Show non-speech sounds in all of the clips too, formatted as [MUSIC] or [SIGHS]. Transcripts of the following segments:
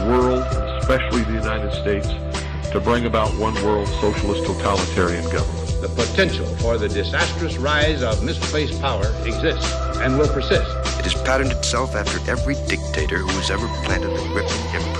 the world, especially the United States, to bring about one world socialist totalitarian government. The potential for the disastrous rise of misplaced power exists and will persist. It has patterned itself after every dictator who has ever planted the ripping imprint of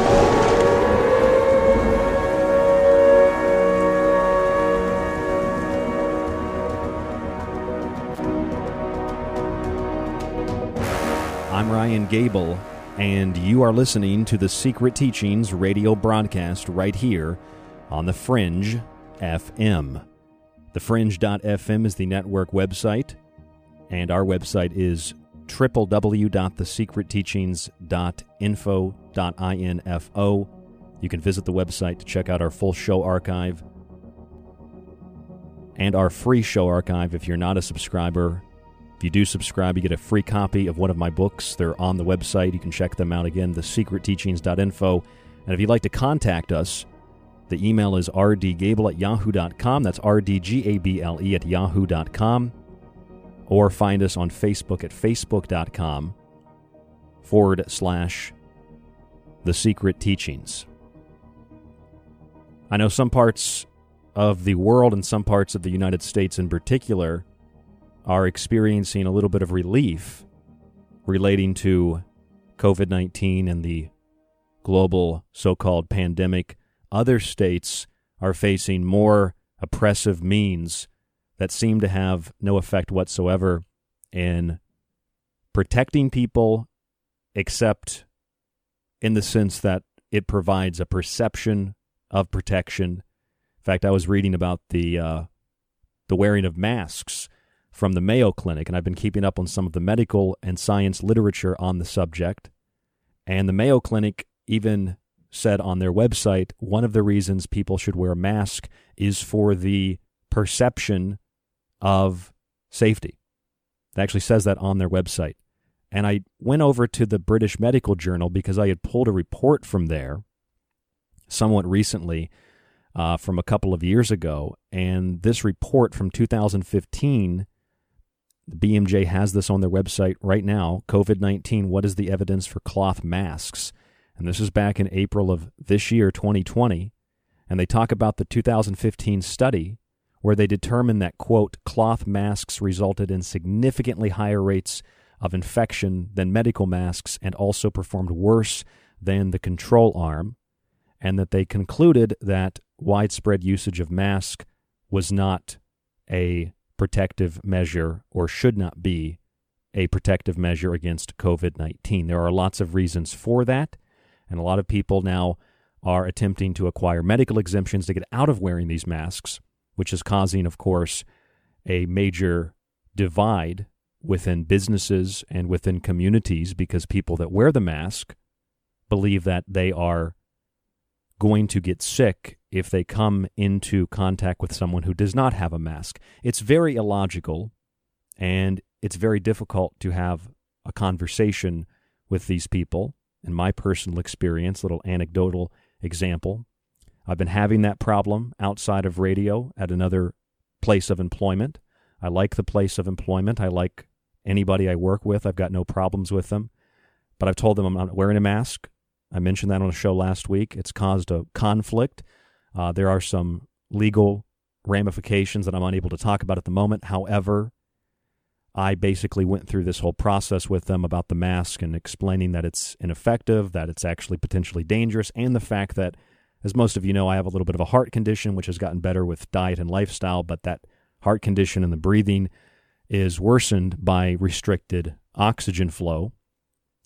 Gable, and you are listening to the Secret Teachings radio broadcast right here on The Fringe FM. TheFringe.fm is the network website, and our website is www.thesecretteachings.info.info. You can visit the website to check out our full show archive and our free show archive if you're not a subscriber. If you do subscribe, you get a free copy of one of my books. They're on the website. You can check them out again, thesecretteachings.info. And if you'd like to contact us, the email is rdgable at yahoo.com. That's rdgable at yahoo.com. Or find us on Facebook at facebook.com forward slash the secret teachings. I know some parts of the world and some parts of the United States in particular are experiencing a little bit of relief relating to COVID 19 and the global so called pandemic. Other states are facing more oppressive means that seem to have no effect whatsoever in protecting people, except in the sense that it provides a perception of protection. In fact, I was reading about the uh, the wearing of masks from the Mayo Clinic, and I've been keeping up on some of the medical and science literature on the subject. And the Mayo Clinic even said on their website one of the reasons people should wear a mask is for the perception of safety. It actually says that on their website. And I went over to the British Medical Journal because I had pulled a report from there somewhat recently uh, from a couple of years ago. And this report from 2015, the BMJ has this on their website right now COVID 19, what is the evidence for cloth masks? And this is back in April of this year, 2020. And they talk about the 2015 study where they determined that, quote, cloth masks resulted in significantly higher rates of infection than medical masks and also performed worse than the control arm, and that they concluded that widespread usage of masks was not a protective measure or should not be a protective measure against COVID 19. There are lots of reasons for that, and a lot of people now are attempting to acquire medical exemptions to get out of wearing these masks which is causing, of course, a major divide within businesses and within communities because people that wear the mask believe that they are going to get sick if they come into contact with someone who does not have a mask. It's very illogical and it's very difficult to have a conversation with these people. In my personal experience, little anecdotal example, I've been having that problem outside of radio at another place of employment. I like the place of employment. I like anybody I work with. I've got no problems with them. But I've told them I'm not wearing a mask. I mentioned that on a show last week. It's caused a conflict. Uh, there are some legal ramifications that I'm unable to talk about at the moment. However, I basically went through this whole process with them about the mask and explaining that it's ineffective, that it's actually potentially dangerous, and the fact that as most of you know, I have a little bit of a heart condition, which has gotten better with diet and lifestyle, but that heart condition and the breathing is worsened by restricted oxygen flow.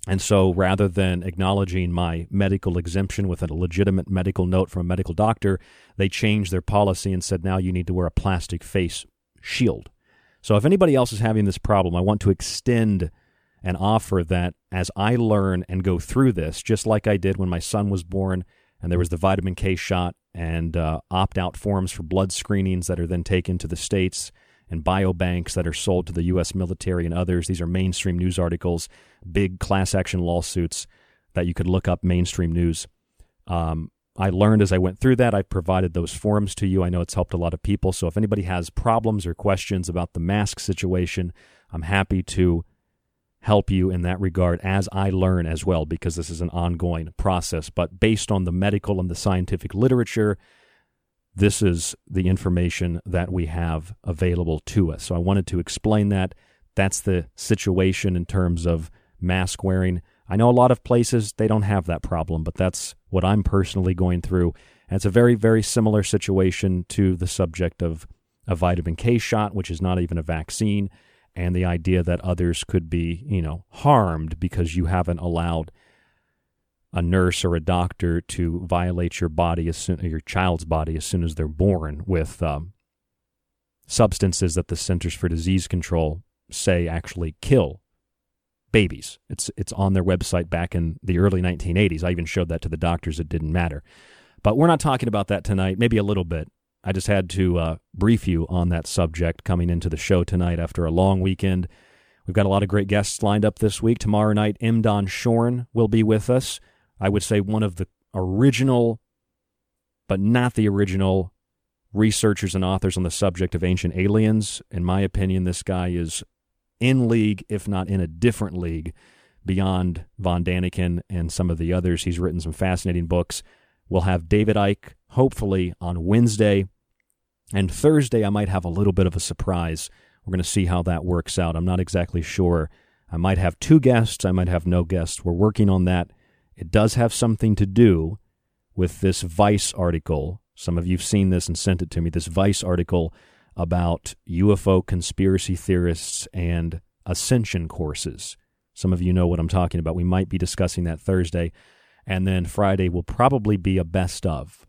And so rather than acknowledging my medical exemption with a legitimate medical note from a medical doctor, they changed their policy and said now you need to wear a plastic face shield. So if anybody else is having this problem, I want to extend an offer that as I learn and go through this, just like I did when my son was born and there was the vitamin K shot and uh, opt out forms for blood screenings that are then taken to the states and biobanks that are sold to the U.S. military and others. These are mainstream news articles, big class action lawsuits that you could look up mainstream news. Um, I learned as I went through that. I provided those forums to you. I know it's helped a lot of people. So if anybody has problems or questions about the mask situation, I'm happy to help you in that regard as I learn as well, because this is an ongoing process. But based on the medical and the scientific literature, this is the information that we have available to us. So I wanted to explain that. That's the situation in terms of mask wearing. I know a lot of places they don't have that problem, but that's what I'm personally going through. And it's a very, very similar situation to the subject of a vitamin K shot, which is not even a vaccine and the idea that others could be, you know, harmed because you haven't allowed a nurse or a doctor to violate your body as soon your child's body as soon as they're born with um, substances that the Centers for Disease Control say actually kill babies. It's it's on their website back in the early 1980s. I even showed that to the doctors. It didn't matter. But we're not talking about that tonight. Maybe a little bit. I just had to uh, brief you on that subject coming into the show tonight after a long weekend. We've got a lot of great guests lined up this week. Tomorrow night, M. Don Schorn will be with us. I would say one of the original, but not the original, researchers and authors on the subject of ancient aliens. In my opinion, this guy is in league, if not in a different league, beyond Von Daniken and some of the others. He's written some fascinating books. We'll have David Icke, hopefully, on Wednesday. And Thursday, I might have a little bit of a surprise. We're going to see how that works out. I'm not exactly sure. I might have two guests, I might have no guests. We're working on that. It does have something to do with this Vice article Some of you've seen this and sent it to me. This Vice article about UFO conspiracy theorists and ascension courses. Some of you know what I'm talking about. We might be discussing that Thursday. And then Friday will probably be a best of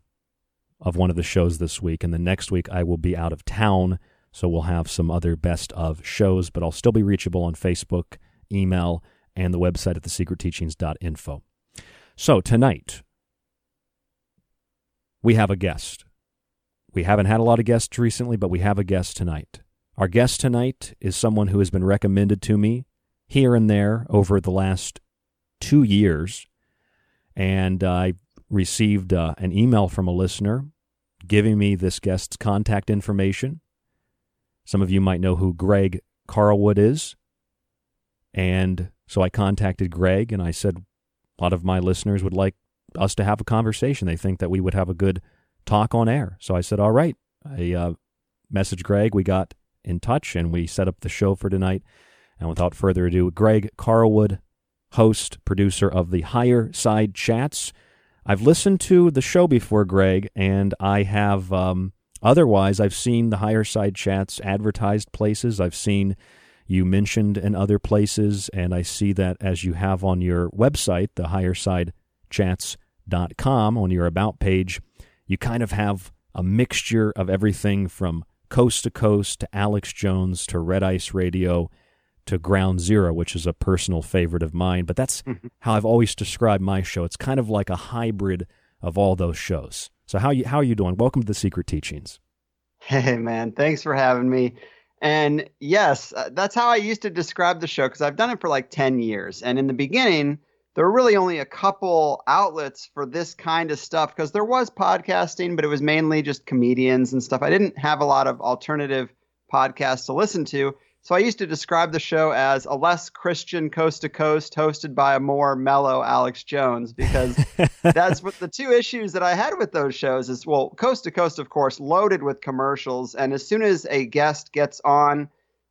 of one of the shows this week. And the next week I will be out of town. So we'll have some other best of shows, but I'll still be reachable on Facebook, email, and the website at thesecretteachings.info. So tonight, we have a guest. We haven't had a lot of guests recently, but we have a guest tonight. Our guest tonight is someone who has been recommended to me here and there over the last two years. And I received uh, an email from a listener giving me this guest's contact information. Some of you might know who Greg Carlwood is. And so I contacted Greg and I said, a lot of my listeners would like us to have a conversation. They think that we would have a good talk on air. So I said, all right. I uh, messaged Greg. We got in touch and we set up the show for tonight. And without further ado, Greg Carlwood, host, producer of the Higherside Chats. I've listened to the show before, Greg, and I have um, otherwise, I've seen the Higherside Chats advertised places. I've seen you mentioned in other places, and I see that as you have on your website, the highersidechats.com, on your About page, you kind of have a mixture of everything from coast to coast to Alex Jones to Red Ice Radio to Ground Zero, which is a personal favorite of mine. But that's mm-hmm. how I've always described my show. It's kind of like a hybrid of all those shows. So how you how are you doing? Welcome to the Secret Teachings. Hey man, thanks for having me. And yes, uh, that's how I used to describe the show because I've done it for like 10 years. And in the beginning, there were really only a couple outlets for this kind of stuff because there was podcasting, but it was mainly just comedians and stuff. I didn't have a lot of alternative podcasts to listen to. So I used to describe the show as a less Christian coast to coast hosted by a more mellow Alex Jones because [LAUGHS] that's what the two issues that I had with those shows is well, coast to coast, of course, loaded with commercials. And as soon as a guest gets on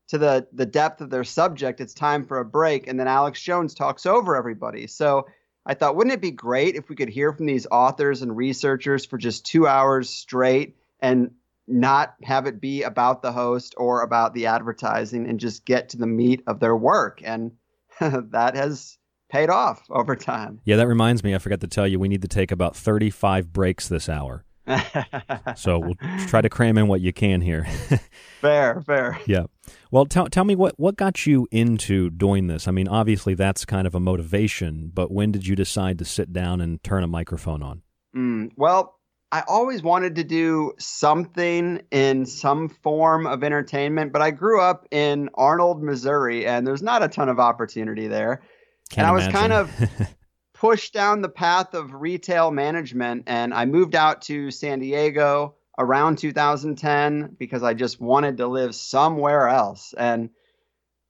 to the, the depth of their subject, it's time for a break. And then Alex Jones talks over everybody. So I thought, wouldn't it be great if we could hear from these authors and researchers for just two hours straight and not have it be about the host or about the advertising and just get to the meat of their work. And [LAUGHS] that has paid off over time. Yeah, that reminds me, I forgot to tell you, we need to take about 35 breaks this hour. [LAUGHS] so we'll try to cram in what you can here. [LAUGHS] fair, fair. Yeah. Well, tell tell me what what got you into doing this. I mean, obviously that's kind of a motivation, but when did you decide to sit down and turn a microphone on? Mm, well, I always wanted to do something in some form of entertainment, but I grew up in Arnold, Missouri, and there's not a ton of opportunity there. Can't and I was imagine. kind of [LAUGHS] pushed down the path of retail management, and I moved out to San Diego around 2010 because I just wanted to live somewhere else. And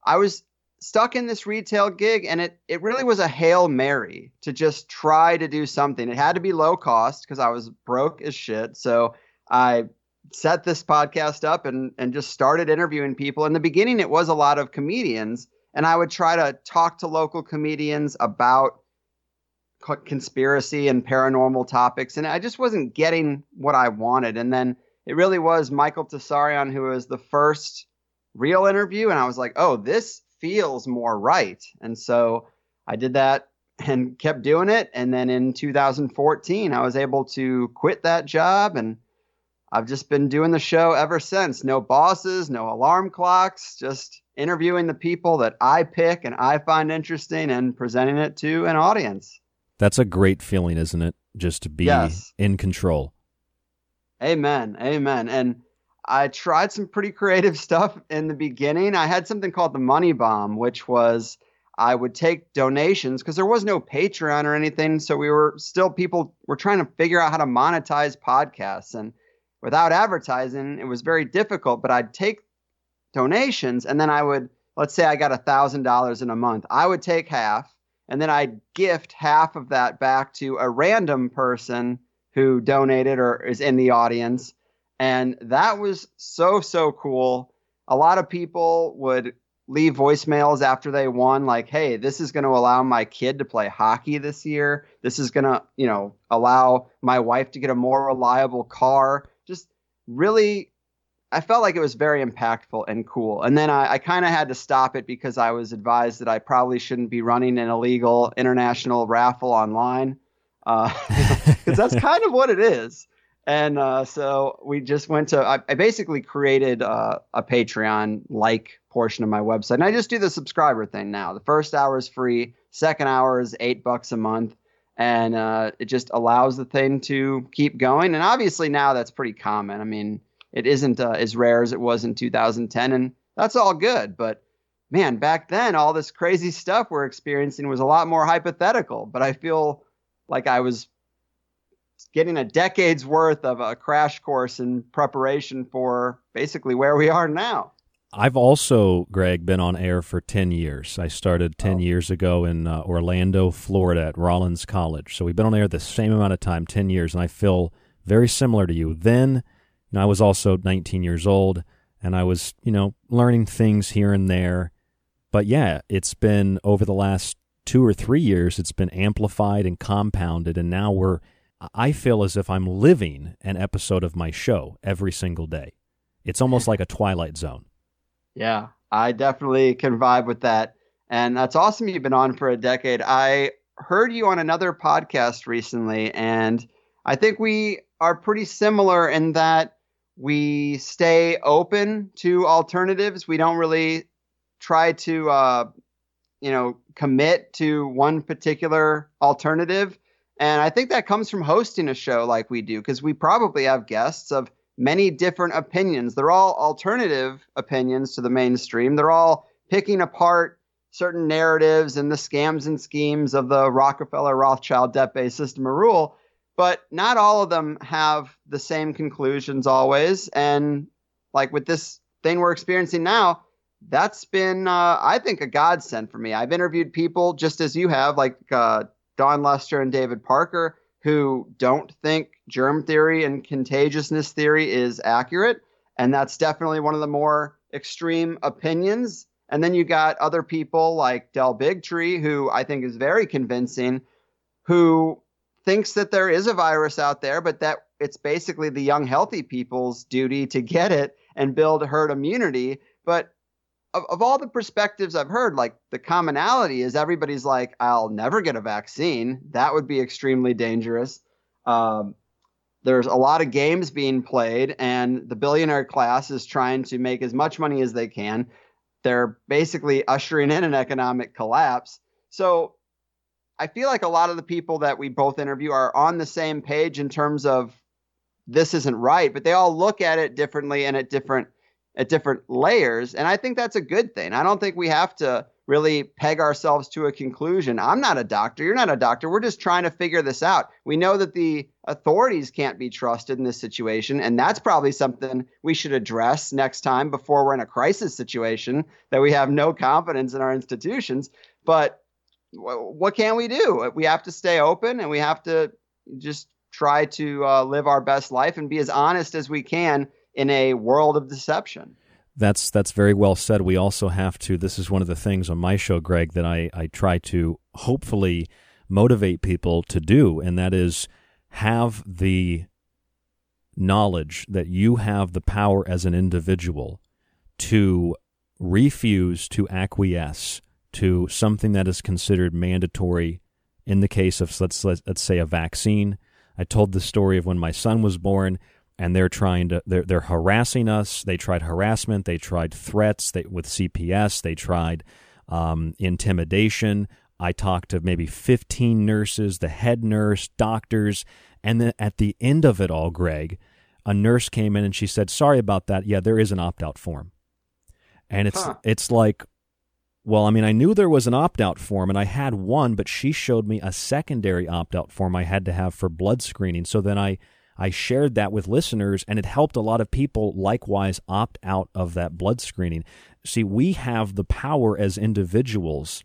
I was stuck in this retail gig and it it really was a hail mary to just try to do something. It had to be low cost because I was broke as shit. So I set this podcast up and and just started interviewing people. In the beginning it was a lot of comedians and I would try to talk to local comedians about conspiracy and paranormal topics and I just wasn't getting what I wanted. And then it really was Michael Tsarion who was the first real interview and I was like, "Oh, this feels more right. And so I did that and kept doing it. And then in 2014, I was able to quit that job and I've just been doing the show ever since. No bosses, no alarm clocks, just interviewing the people that I pick and I find interesting and presenting it to an audience. That's a great feeling, isn't it? Just to be yes. in control. Amen. Amen. And I tried some pretty creative [LAUGHS] stuff in the beginning. I had something called the Money Bomb, which was I would take donations because there was no Patreon or anything. So we were still people were trying to figure out how to monetize podcasts. And without advertising, it was very difficult. But I'd take donations and then I would, let's say I got a thousand dollars in a month. I would take half and then I'd gift half of that back to a random person who donated or is in the audience and that was so, so cool. A lot of people would leave voicemails after they won like hey this is going to allow my kid to play hockey this year. This is going to you know allow my wife to get a more reliable car. Just really i felt like it was very impactful and cool. And then i, I kind of had to stop it because i was advised that i probably shouldn't be running an illegal international raffle online because uh, [LAUGHS] that's [LAUGHS] kind of what it is and uh, so we just went to i, I basically created uh, a patreon like portion of my website. And I just do the subscriber thing now. The first hour is free, second hour is eight bucks a month, and uh, it just allows the thing to keep going. And obviously now that's pretty common. I mean, it isn't uh, as rare as it was in 2010, and that's all good. But man, back then all this crazy stuff we're experiencing was a lot more hypothetical. But I feel like I was getting a decade's worth of a crash course in preparation for basically where we are now. I've also, Greg, been on air for 10 years. I started 10 oh. years ago in uh, Orlando, Florida at Rollins College. So we've been on air the same amount of time, 10 years, and I feel very similar to you. Then, you know, I was also 19 years old and I was, you know, learning things here and there. But yeah, it's been over the last two or three years, it's been amplified and compounded. And now we're, I feel as if I'm living an episode of my show every single day. It's almost like a Twilight Zone. Yeah, I definitely can vibe with that. And that's awesome you've been on for a decade. I heard you on another podcast recently, and I think we are pretty similar in that we stay open to alternatives. We don't really try to, uh, you know, commit to one particular alternative. And I think that comes from hosting a show like we do, because we probably have guests of many different opinions. They're all alternative opinions to the mainstream. They're all picking apart certain narratives and the scams and schemes of the Rockefeller Rothschild debt based system of rule. But not all of them have the same conclusions always. And like with this thing we're experiencing now, that's been, uh, I think, a godsend for me. I've interviewed people just as you have, like uh, Dawn Lester and David Parker, who don't think germ theory and contagiousness theory is accurate. And that's definitely one of the more extreme opinions. And then you got other people like Del Bigtree, who I think is very convincing, who thinks that there is a virus out there, but that it's basically the young, healthy people's duty to get it and build herd immunity. But of, of all the perspectives I've heard, like the commonality is everybody's like, I'll never get a vaccine. That would be extremely dangerous. Um, there's a lot of games being played, and the billionaire class is trying to make as much money as they can. They're basically ushering in an economic collapse. So I feel like a lot of the people that we both interview are on the same page in terms of this isn't right, but they all look at it differently and at different at different layers. And I think that's a good thing. I don't think we have to really peg ourselves to a conclusion. I'm not a doctor. You're not a doctor. We're just trying to figure this out. We know that the authorities can't be trusted in this situation. And that's probably something we should address next time before we're in a crisis situation that we have no confidence in our institutions. But what can we do? We have to stay open and we have to just try to uh, live our best life and be as honest as we can in a world of deception. That's that's very well said. We also have to. This is one of the things on my show, Greg, that I, I try to hopefully motivate people to do, and that is have the knowledge that you have the power as an individual to refuse to acquiesce to something that is considered mandatory in the case of let's let's, let's say a vaccine. I told the story of when my son was born and they're trying to they're they're harassing us. They tried harassment. They tried threats. They, with CPS. They tried um, intimidation. I talked to maybe 15 nurses, the head nurse, doctors, and then at the end of it all, Greg, a nurse came in and she said, "Sorry about that. Yeah, there is an opt-out form." And it's huh. it's like, well, I mean, I knew there was an opt-out form, and I had one, but she showed me a secondary opt-out form I had to have for blood screening. So then I I shared that with listeners, and it helped a lot of people likewise opt out of that blood screening. See, we have the power as individuals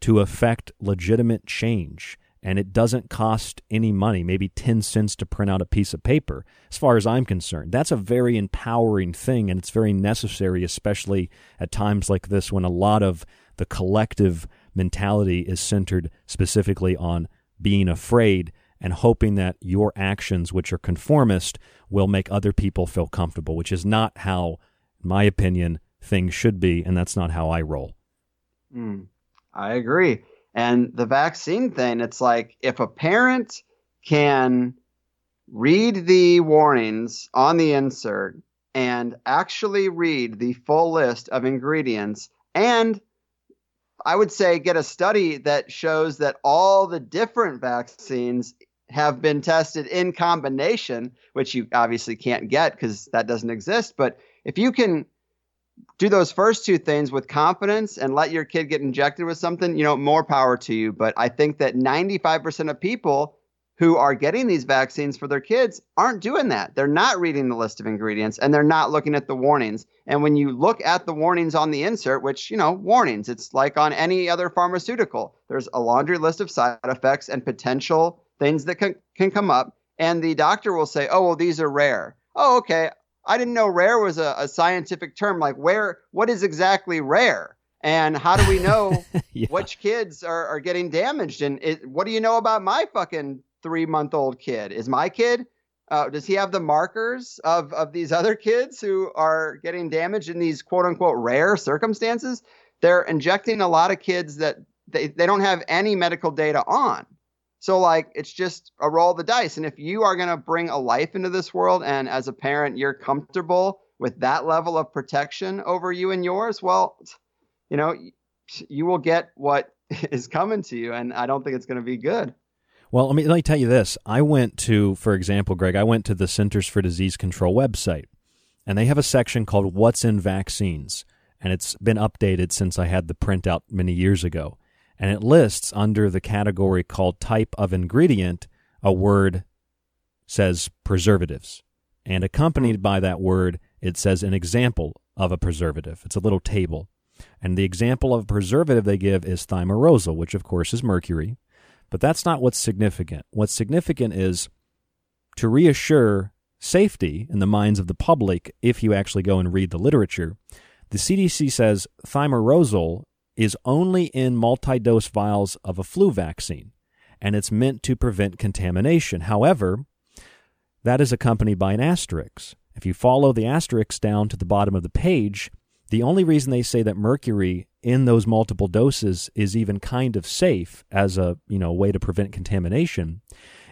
to affect legitimate change. and it doesn't cost any money, maybe 10 cents to print out a piece of paper, as far as I'm concerned. That's a very empowering thing, and it's very necessary, especially at times like this when a lot of the collective mentality is centered specifically on being afraid and hoping that your actions, which are conformist, will make other people feel comfortable, which is not how, in my opinion, things should be, and that's not how I roll. Mm, I agree. And the vaccine thing, it's like if a parent can read the warnings on the insert and actually read the full list of ingredients and I would say get a study that shows that all the different vaccines have been tested in combination, which you obviously can't get because that doesn't exist. But if you can do those first two things with confidence and let your kid get injected with something, you know, more power to you. But I think that 95% of people who are getting these vaccines for their kids aren't doing that. They're not reading the list of ingredients and they're not looking at the warnings. And when you look at the warnings on the insert, which, you know, warnings, it's like on any other pharmaceutical, there's a laundry list of side effects and potential things that can, can come up. And the doctor will say, oh, well, these are rare. Oh, okay. I didn't know rare was a, a scientific term. Like, where, what is exactly rare? And how do we know [LAUGHS] yeah. which kids are, are getting damaged? And it, what do you know about my fucking three month old kid. Is my kid? Uh, does he have the markers of of these other kids who are getting damaged in these quote unquote rare circumstances? They're injecting a lot of kids that they, they don't have any medical data on. So like it's just a roll of the dice. And if you are gonna bring a life into this world and as a parent you're comfortable with that level of protection over you and yours, well, you know, you will get what [LAUGHS] is coming to you. And I don't think it's gonna be good. Well, let me let me tell you this. I went to, for example, Greg, I went to the Centers for Disease Control website, and they have a section called "What's in Vaccines," and it's been updated since I had the printout many years ago, and it lists under the category called "Type of Ingredient" a word says preservatives, and accompanied by that word, it says an example of a preservative. It's a little table. And the example of a preservative they give is thimerosal, which of course is mercury. But that's not what's significant. What's significant is to reassure safety in the minds of the public if you actually go and read the literature. The CDC says thimerosal is only in multi dose vials of a flu vaccine, and it's meant to prevent contamination. However, that is accompanied by an asterisk. If you follow the asterisk down to the bottom of the page, the only reason they say that mercury in those multiple doses is even kind of safe as a you know way to prevent contamination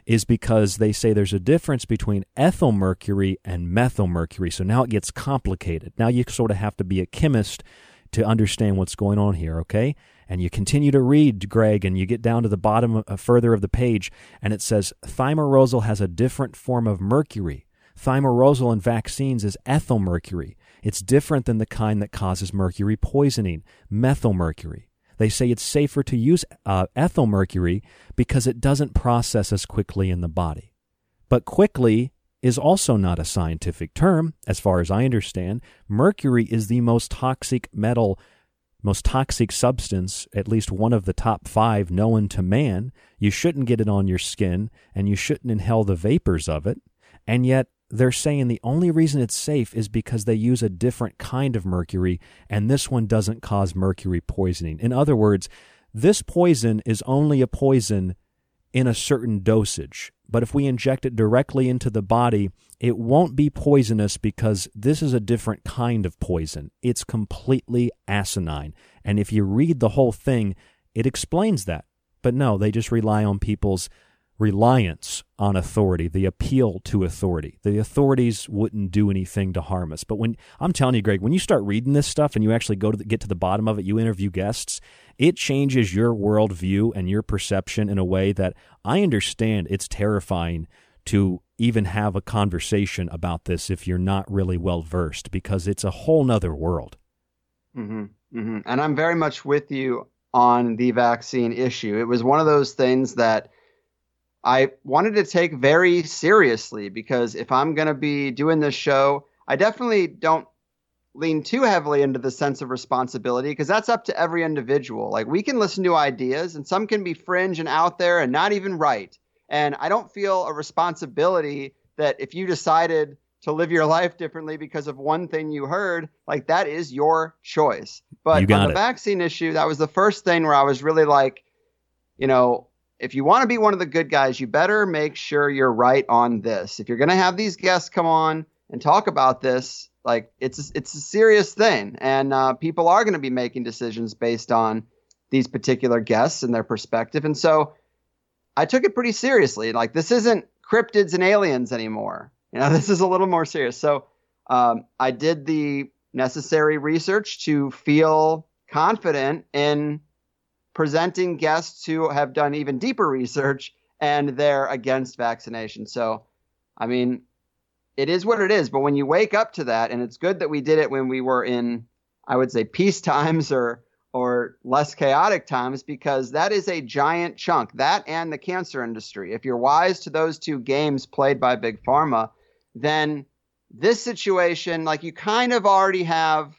is because they say there's a difference between ethyl mercury and methyl mercury. So now it gets complicated. Now you sort of have to be a chemist to understand what's going on here, okay? And you continue to read, Greg, and you get down to the bottom uh, further of the page, and it says thimerosal has a different form of mercury. Thimerosal in vaccines is ethyl mercury. It's different than the kind that causes mercury poisoning, methyl mercury. They say it's safer to use uh, ethyl mercury because it doesn't process as quickly in the body. But quickly is also not a scientific term, as far as I understand. Mercury is the most toxic metal, most toxic substance, at least one of the top five known to man. You shouldn't get it on your skin, and you shouldn't inhale the vapors of it. And yet, they're saying the only reason it's safe is because they use a different kind of mercury, and this one doesn't cause mercury poisoning. In other words, this poison is only a poison in a certain dosage. But if we inject it directly into the body, it won't be poisonous because this is a different kind of poison. It's completely asinine. And if you read the whole thing, it explains that. But no, they just rely on people's reliance on authority, the appeal to authority. The authorities wouldn't do anything to harm us. But when I'm telling you, Greg, when you start reading this stuff and you actually go to the, get to the bottom of it, you interview guests, it changes your worldview and your perception in a way that I understand it's terrifying to even have a conversation about this if you're not really well versed because it's a whole nother world. Mm-hmm, mm-hmm. And I'm very much with you on the vaccine issue. It was one of those things that I wanted to take very seriously because if I'm going to be doing this show, I definitely don't lean too heavily into the sense of responsibility because that's up to every individual. Like we can listen to ideas and some can be fringe and out there and not even right. And I don't feel a responsibility that if you decided to live your [LAUGHS] life differently because of one thing you heard, like that is your choice. But on the it. vaccine issue, that was the first thing where I was really like, you know, if you want to be one of the good guys, you better make sure you're right on this. If you're going to have these guests come on and talk about this, like it's it's a serious thing, and uh, people are going to be making decisions based on these particular guests and their perspective. And so, I took it pretty seriously. Like this isn't cryptids and aliens anymore. You know, [LAUGHS] this is a little more serious. So, um, I did the necessary research to feel confident in presenting guests who have done even deeper research and they're against vaccination. So, I mean, it is what it is. But when you wake up to that, and it's good that we did it when we were in, I would say, peace [LAUGHS] times or or less chaotic times, because that is a giant chunk. That and the cancer industry. If you're wise to those two games played by big pharma, then this situation, like you kind of already have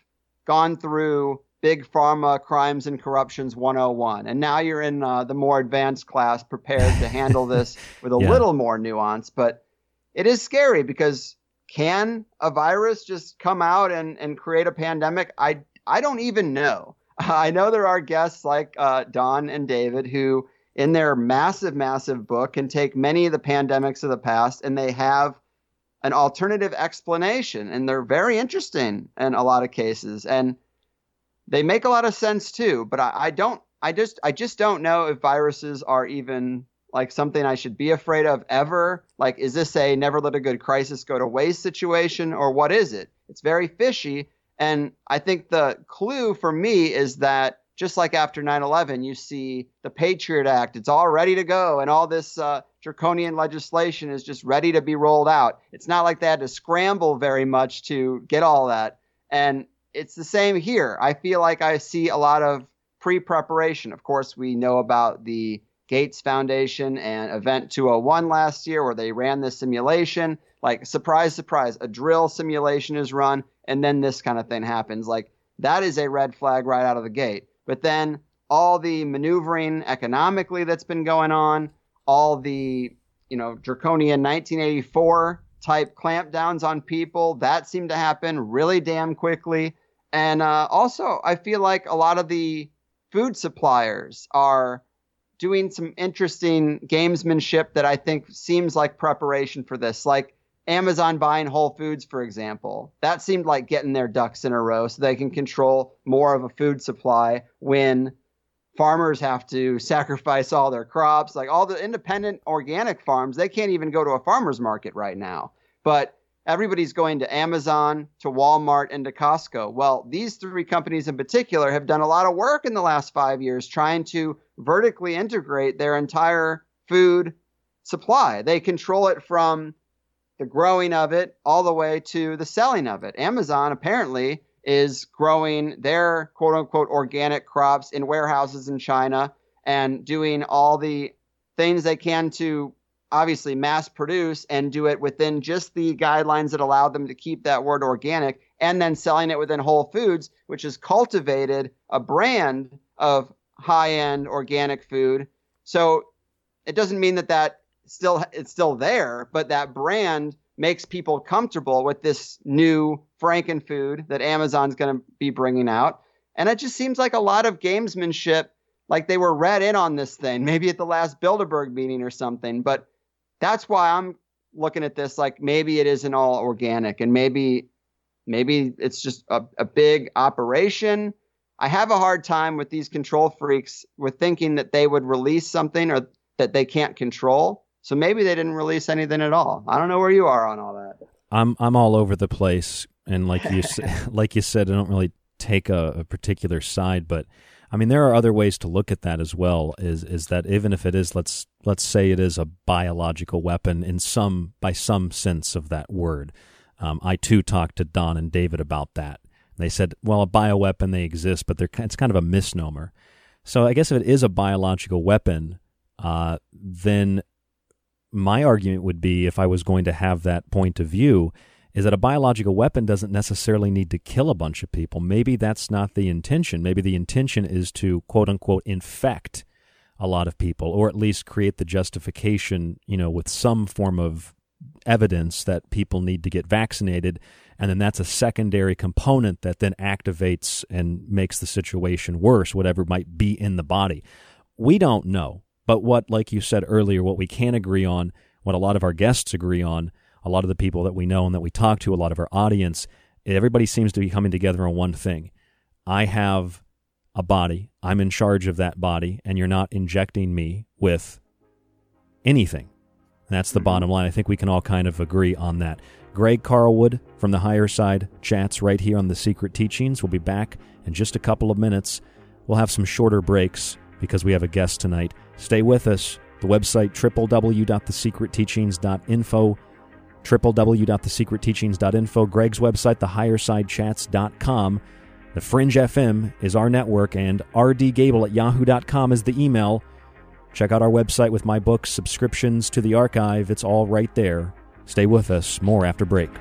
gone through big pharma crimes and corruptions 101 and now you're in uh, the more advanced class prepared to handle [LAUGHS] this with a Yeah. little more nuance. But it is scary because can a virus just come out and, and create a pandemic? I i Dawn't even know. [LAUGHS] I know there are guests like uh, don and david who in their massive massive book can take many of the pandemics of the past and they have an alternative explanation. And they're very interesting in a lot of cases. And they make a lot of sense too but I, I don't i just i just don't know if viruses are even like something i should be afraid of ever. Like is this a never let a good crisis go to waste situation or what is it? It's very fishy. And i think the clue for me is that just like after 9-11 you see the patriot act it's all ready to go and all this uh, draconian legislation is just ready to be rolled out. It's not like they had to scramble very much to get all that. And it's the same here. I feel like I see a lot of pre preparation. Of course, we know about the Gates Foundation and Event 201 last year where they ran this simulation. Like, surprise, surprise, a drill simulation is run, and then this kind of thing happens. Like, that is a red flag right out of the gate. But then all the maneuvering economically that's been going on, all the, you know, draconian 1984 type clampdowns on people, that seemed to happen really damn quickly. And uh, also, I feel like a lot of the food suppliers are doing some interesting gamesmanship that I think seems like preparation for this. Like Amazon buying Whole Foods, for example. That seemed like getting their ducks in a row so they can control more of a food supply when farmers have to [LAUGHS] sacrifice all their crops. Like all the independent organic farms, they can't even go to a farmer's market right now. But everybody's going to Amazon, to Walmart, and to Costco. Well, these three companies in particular have done a lot of work in the last five years trying to vertically integrate their entire food supply. They control it from the growing of it all the way to the selling of it. Amazon apparently is growing their quote unquote organic crops in warehouses in China and doing all the things they can to obviously mass produce and do it within just the guidelines that allow them to keep that word organic and then selling it within Whole Foods, which has cultivated a brand of high end organic food. So it doesn't mean that that still it's still there, but that brand makes people comfortable with this new frankenfood that Amazon's going to be bringing out. And it just seems like a lot of gamesmanship, like they were read in on this thing, maybe at the last Bilderberg meeting or something. But that's why I'm looking at this like maybe it isn't all organic and maybe maybe it's just a, a big operation. I have a hard time with these control freaks with thinking that they would release something or that they can't control. So maybe they didn't release anything at all. I don't know where you are on all that. I'm I'm all over the place, and like you [LAUGHS] [LAUGHS] like you said, I don't really take a, a particular side, but I mean there are other ways to look at that as well. Is is that even if it is let's let's say it is a biological weapon in some by some sense of that word. Um, I too talked to Dawn and David about that. They said, well, a bioweapon they exist, but they're it's kind of a misnomer. So I guess if it is a biological weapon, uh, then my argument would be if I was going to have that point of view is that a biological weapon doesn't necessarily need to kill a bunch of people. Maybe that's not the intention. Maybe the intention is to quote unquote infect a lot of people or at least create the justification, you know, with some form of evidence that people need to get vaccinated and then that's a secondary component that then activates and makes the situation worse whatever might be in the body. We don't know. But what like you said earlier what we can agree on, what a lot of our guests agree on a lot of the people that we know and that we talk to, a lot of our audience, everybody seems to be coming together on one thing. I have a body, I'm in charge of that body, and you're not injecting me with anything. And that's the mm-hmm. bottom line. I think we can all kind of agree on that. Greg Carlwood from the Higher Side chats right here on The Secret Teachings. We'll be back in just a couple of minutes. We'll have some shorter breaks because we have a guest tonight. Stay with us. The website www.thesecretteachings.info www.thesecretteachings.info, Greg's website, thehighersidechats.com. The Fringe FM is our network, and rdgable at yahoo.com is the email. Check out our website with my books, subscriptions to the archive. It's all right there. Stay with us. More after break.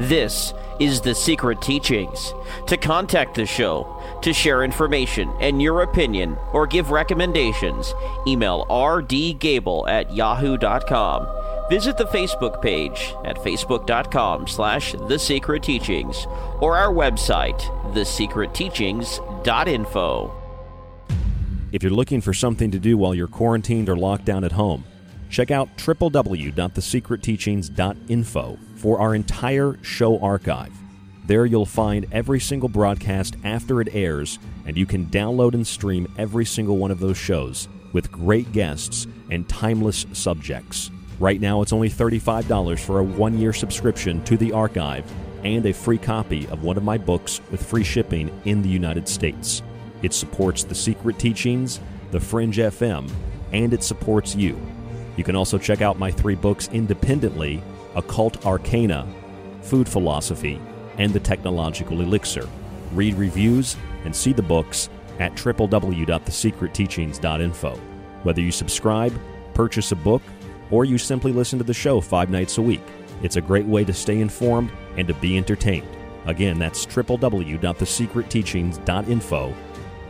This is The Secret Teachings. To contact the show, to share information and your opinion or give recommendations, email rdgable at yahoo.com. Visit the Facebook page at facebook.com slash The Secret Teachings or our website, thesecretteachings.info. If you're looking for something to do while you're quarantined or locked down at home, check out www.thesecretteachings.info for our entire show archive. There you'll find every single broadcast after it airs, and you can download and stream every single one of those shows with great guests and timeless subjects. Right now, it's only $35 for a one year subscription to the archive and a free copy of one of my books with free shipping in the United States. It supports The Secret Teachings, The Fringe FM, and it supports you. You can also check out my three books independently Occult Arcana, Food Philosophy, and the Technological Elixir. Read reviews and see the books at www.thesecretteachings.info. Whether you subscribe, purchase a book, or you simply listen to the show five nights a week, it's a great way to stay informed and to be entertained. Again, that's www.thesecretteachings.info,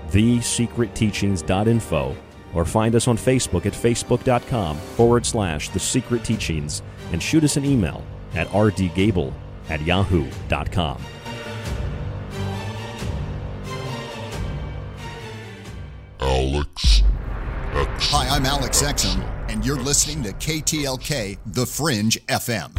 thesecretteachings.info, or find us on Facebook at facebook.com forward slash the secret teachings and shoot us an email at rdgable at yahoo.com. Alex X. Hi, I'm Alex Exum, and you're listening to KTLK The Fringe FM.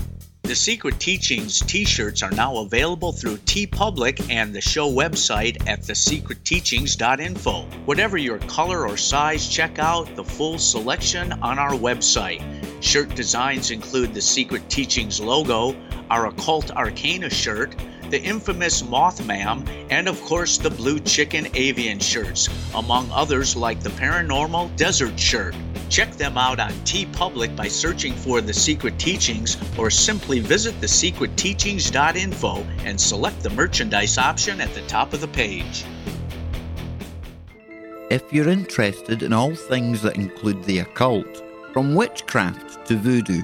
The Secret Teachings t shirts are now available through TeePublic and the show website at thesecretteachings.info. Whatever your color or size, check out the full selection on our website. Shirt designs include the Secret Teachings logo, our Occult Arcana shirt, the infamous Mothman, and of course the Blue Chicken Avian shirts, among others like the Paranormal Desert shirt. Check them out on TeePublic by searching for The Secret Teachings or simply visit thesecretteachings.info and select the merchandise option at the top of the page. If you're interested in all things that include the occult, from witchcraft to voodoo,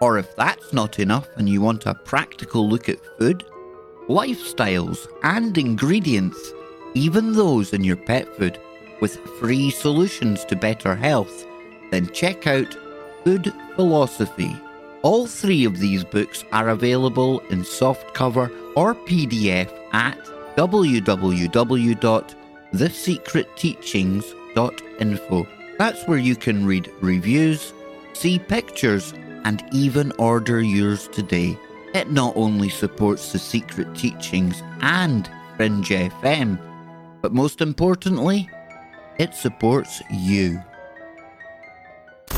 Or if that's not enough and you want a practical look at food, lifestyles, and ingredients, even those in your pet food, with free solutions to better health, then check out Food Philosophy. All three of these books are available in softcover or PDF at www.thesecretteachings.info. That's where you can read reviews, see pictures, and even order yours today. It not only supports the secret teachings and Fringe FM, but most importantly, it supports you. The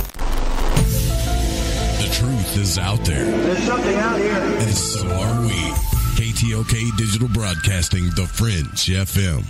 truth is out there. There's something out here. And so are we. KTLK Digital Broadcasting, The Fringe FM.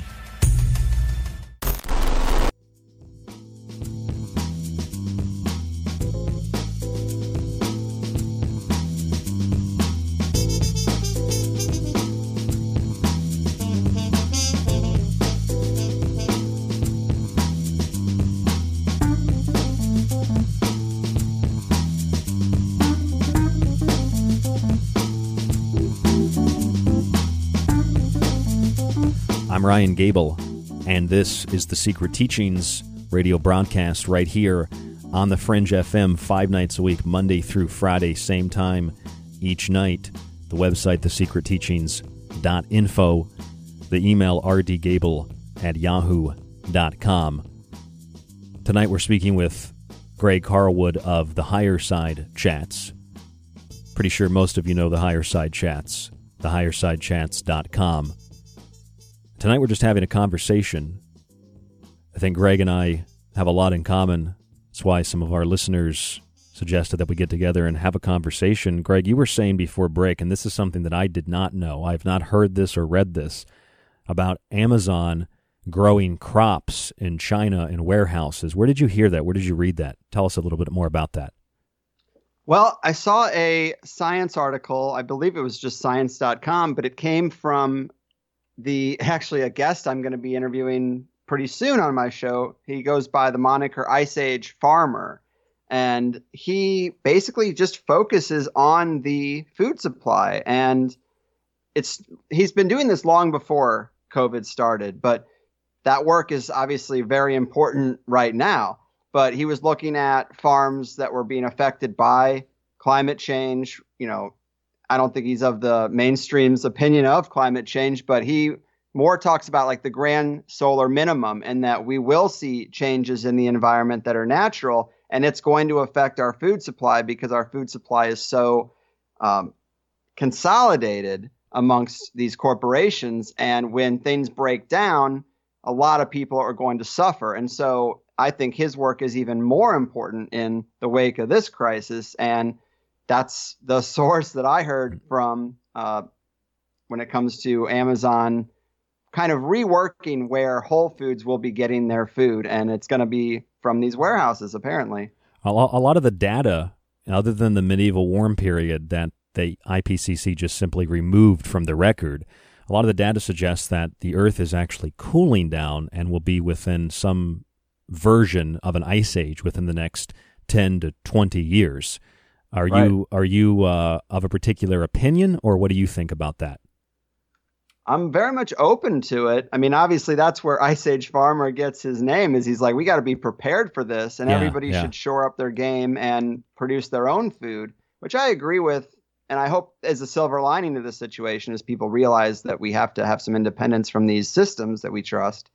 Ryan Gable, and this is the Secret Teachings radio broadcast right here on the Fringe FM five nights a week, Monday through Friday, same time each night. The website, thesecretteachings.info, the email rdgable at yahoo.com. Tonight we're speaking with Greg Carlwood of the Higherside Chats. Pretty sure most of you know the Higherside Chats, thehighersidechats.com. Tonight we're just having a conversation. I think Greg and I have a lot in common. That's why some of our listeners suggested that we get together and have a conversation. Greg, you were saying before break, and this is something that I did not know. I've not heard this or read this about Amazon growing crops in China in warehouses. Where did you hear that? Where did you read that? Tell us a little bit more about that. Well, I saw a science article. I believe it was just science.com, but it came from the [LAUGHS] actually a guest I'm going to be interviewing pretty soon on my show. He goes by the moniker Ice Age Farmer, and he basically just focuses on the food supply. And it's he's been doing this long before COVID started, but that work is obviously very important right now. But he was looking at farms that were being affected by climate change, you know, I don't think he's of the mainstream's opinion of climate change, but he more talks about like the grand solar minimum and that we will see changes in the environment that are natural and it's going to affect our food supply because our food supply is so um, consolidated amongst these corporations and when things break down a lot of people are going to suffer. And so i think his work is even more important in the wake of this crisis and that's the source that I heard from uh, when it comes to Amazon kind of reworking where Whole Foods will be getting their food, and it's going to be from these warehouses, apparently. A lot of the data, other than the medieval warm period that the IPCC just simply removed from the record, a lot of the data suggests that the Earth is actually cooling down and will be within some version of an ice age within the next 10 to 20 years. Are right. you are you uh, of a particular opinion, or what do you think about that? I'm very much open to it. I mean, obviously, that's where Ice Age Farmer gets his name. Is he's like, we got to be prepared for this, and yeah, everybody yeah. should shore up their game and produce their own food, which I agree with. And I hope as a silver lining to this situation is people realize that we have to have some independence from these systems that we trust.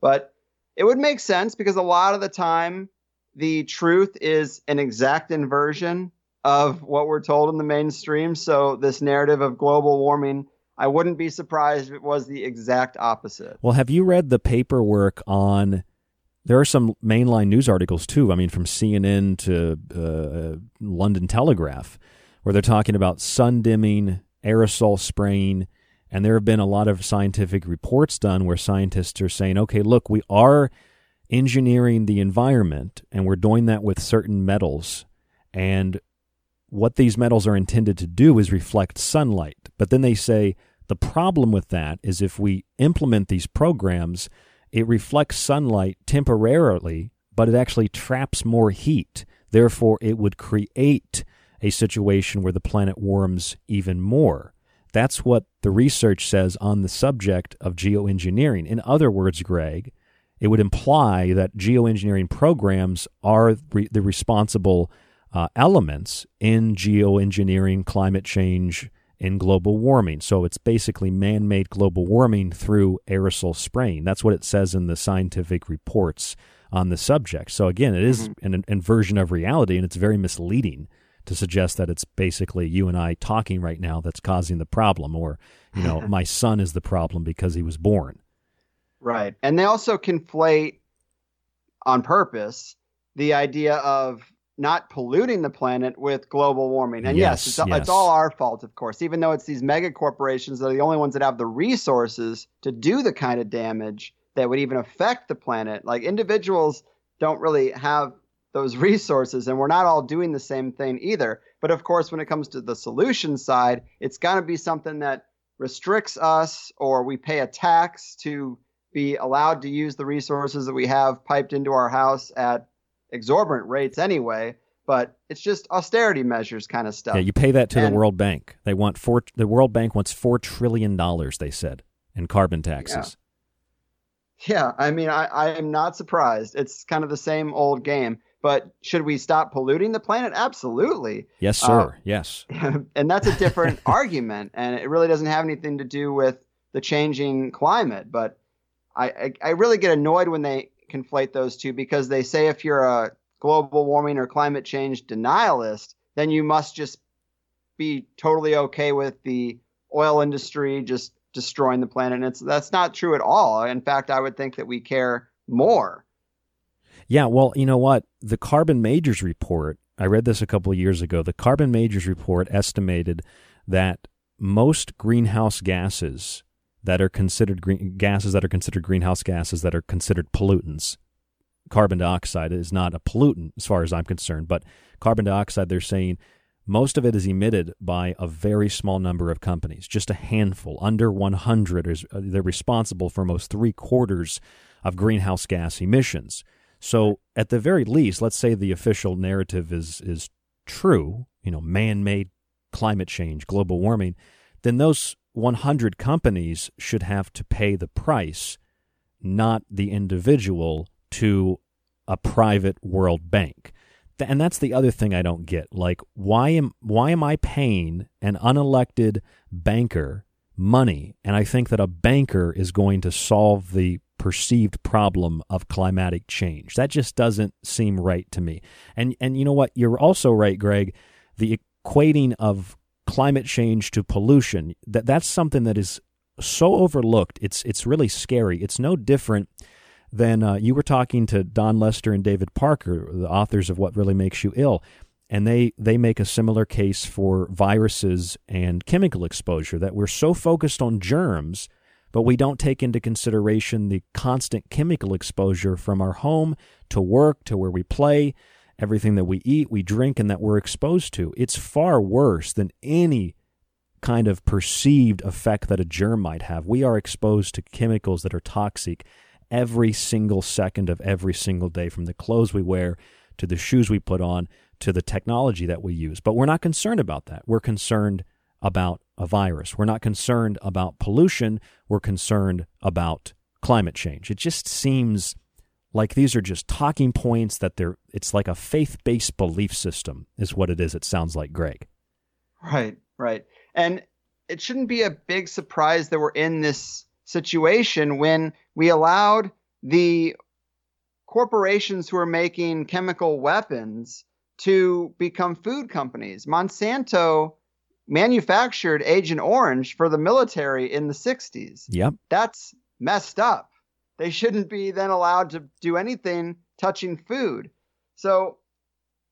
But it would make sense because a lot of the time, the truth is an exact inversion of what we're told in the mainstream. So this narrative of global warming, I wouldn't be surprised if it was the exact opposite. Well, have you read the paperwork on? There are some mainline news articles too. I mean, from CNN to uh, London Telegraph, where they're talking about sun dimming, aerosol spraying, and there have been a lot of scientific reports done where scientists are saying, okay, look, we are engineering the environment, and we're doing that with certain metals, and what these metals are intended to do is reflect sunlight. But then they say the problem with that is if we implement these programs, it reflects sunlight temporarily, but it actually traps more heat. Therefore, it would create a situation where the planet warms even more. That's what the research says on the subject of geoengineering. In other words, Greg, it would imply that geoengineering programs are re- the responsible uh, elements in geoengineering, climate change, and global warming. So it's basically man made global warming through aerosol spraying. That's what it says in the scientific reports on the subject. So again, it is mm-hmm. an inversion of reality, and it's very misleading to suggest that it's basically you and I talking right now that's causing the problem, or, you know, [LAUGHS] my son is the problem because he was born. Right. And they also conflate on purpose the idea of not polluting the planet with global warming. And yes, Yes, it's, yes. it's all our fault, of course, even though it's these mega corporations that are the only ones that have the resources to do the kind of damage that would even affect the planet. Like individuals don't really have those [LAUGHS] resources, and we're not all doing the same thing either. But of course, when it comes to the solution side, it's got to be something that restricts us or we pay a tax to be allowed to use the resources that we have piped into our house at exorbitant rates anyway. But it's just austerity measures kind of stuff. Yeah, you pay that to the World Bank. They want four. The World Bank wants four trillion dollars. They said in carbon taxes. Yeah, I mean, I, I am not surprised. It's kind of the same old game. But should we stop polluting the planet? Absolutely. Yes, Uh, sir. yes. [LAUGHS] and that's a different [LAUGHS] argument, and it really doesn't have anything to do with the changing climate. But I, I, I really get annoyed when they conflate those two because they say if you're a global warming or climate change denialist, then you must just be totally okay with the oil industry just destroying the planet. And it's that's not true at all. In fact, I would think that we care more. Yeah, well, you know what? The Carbon Majors report, I read this a couple of years ago. The Carbon Majors report estimated that most greenhouse gases that are considered green, gases that are considered greenhouse gases that are considered pollutants. Carbon dioxide is not a pollutant as far as I'm concerned, but carbon dioxide they're saying most of it is emitted by a very small number of companies, just a handful, under 100 is uh, they're responsible for most 3 quarters of greenhouse gas emissions. So at the very least, let's say the official narrative is is true, you know, man-made climate change, global warming, then those 100 companies should have to pay the price, not the individual to a private World Bank. And that's the other thing I don't get. Like why am why am I paying an unelected banker money and I think that a banker is going to solve the perceived problem of climatic change. That just doesn't seem right to me. And and you know what? You're also right, Greg. The equating of climate change to pollution that that's something that is so overlooked. It's it's really scary. It's no different than uh, you were talking to Dawn Lester and David Parker, the authors of What Really Makes You Ill, and they they make a similar case for viruses and chemical exposure that we're so focused on germs but we don't take into consideration the constant chemical exposure from our home to work to where we play, everything that we eat, we drink, and that we're exposed to. It's far worse than any kind of perceived effect that a germ might have. We are exposed to chemicals that are toxic every single second of every single day, from the clothes we wear to the shoes we put on to the technology that we use. But we're not concerned about that. We're concerned about a virus. We're not concerned about pollution. We're concerned about climate change. It just seems like these are just talking points that they're it's like a faith-based belief system is what it is it sounds like Greg. Right, right. And it shouldn't be a big surprise that we're in this situation when we allowed the corporations who are making chemical weapons to become food companies. Monsanto manufactured Agent Orange for the military in the 60s. Yep. That's messed up. They shouldn't be then allowed to do anything touching food. So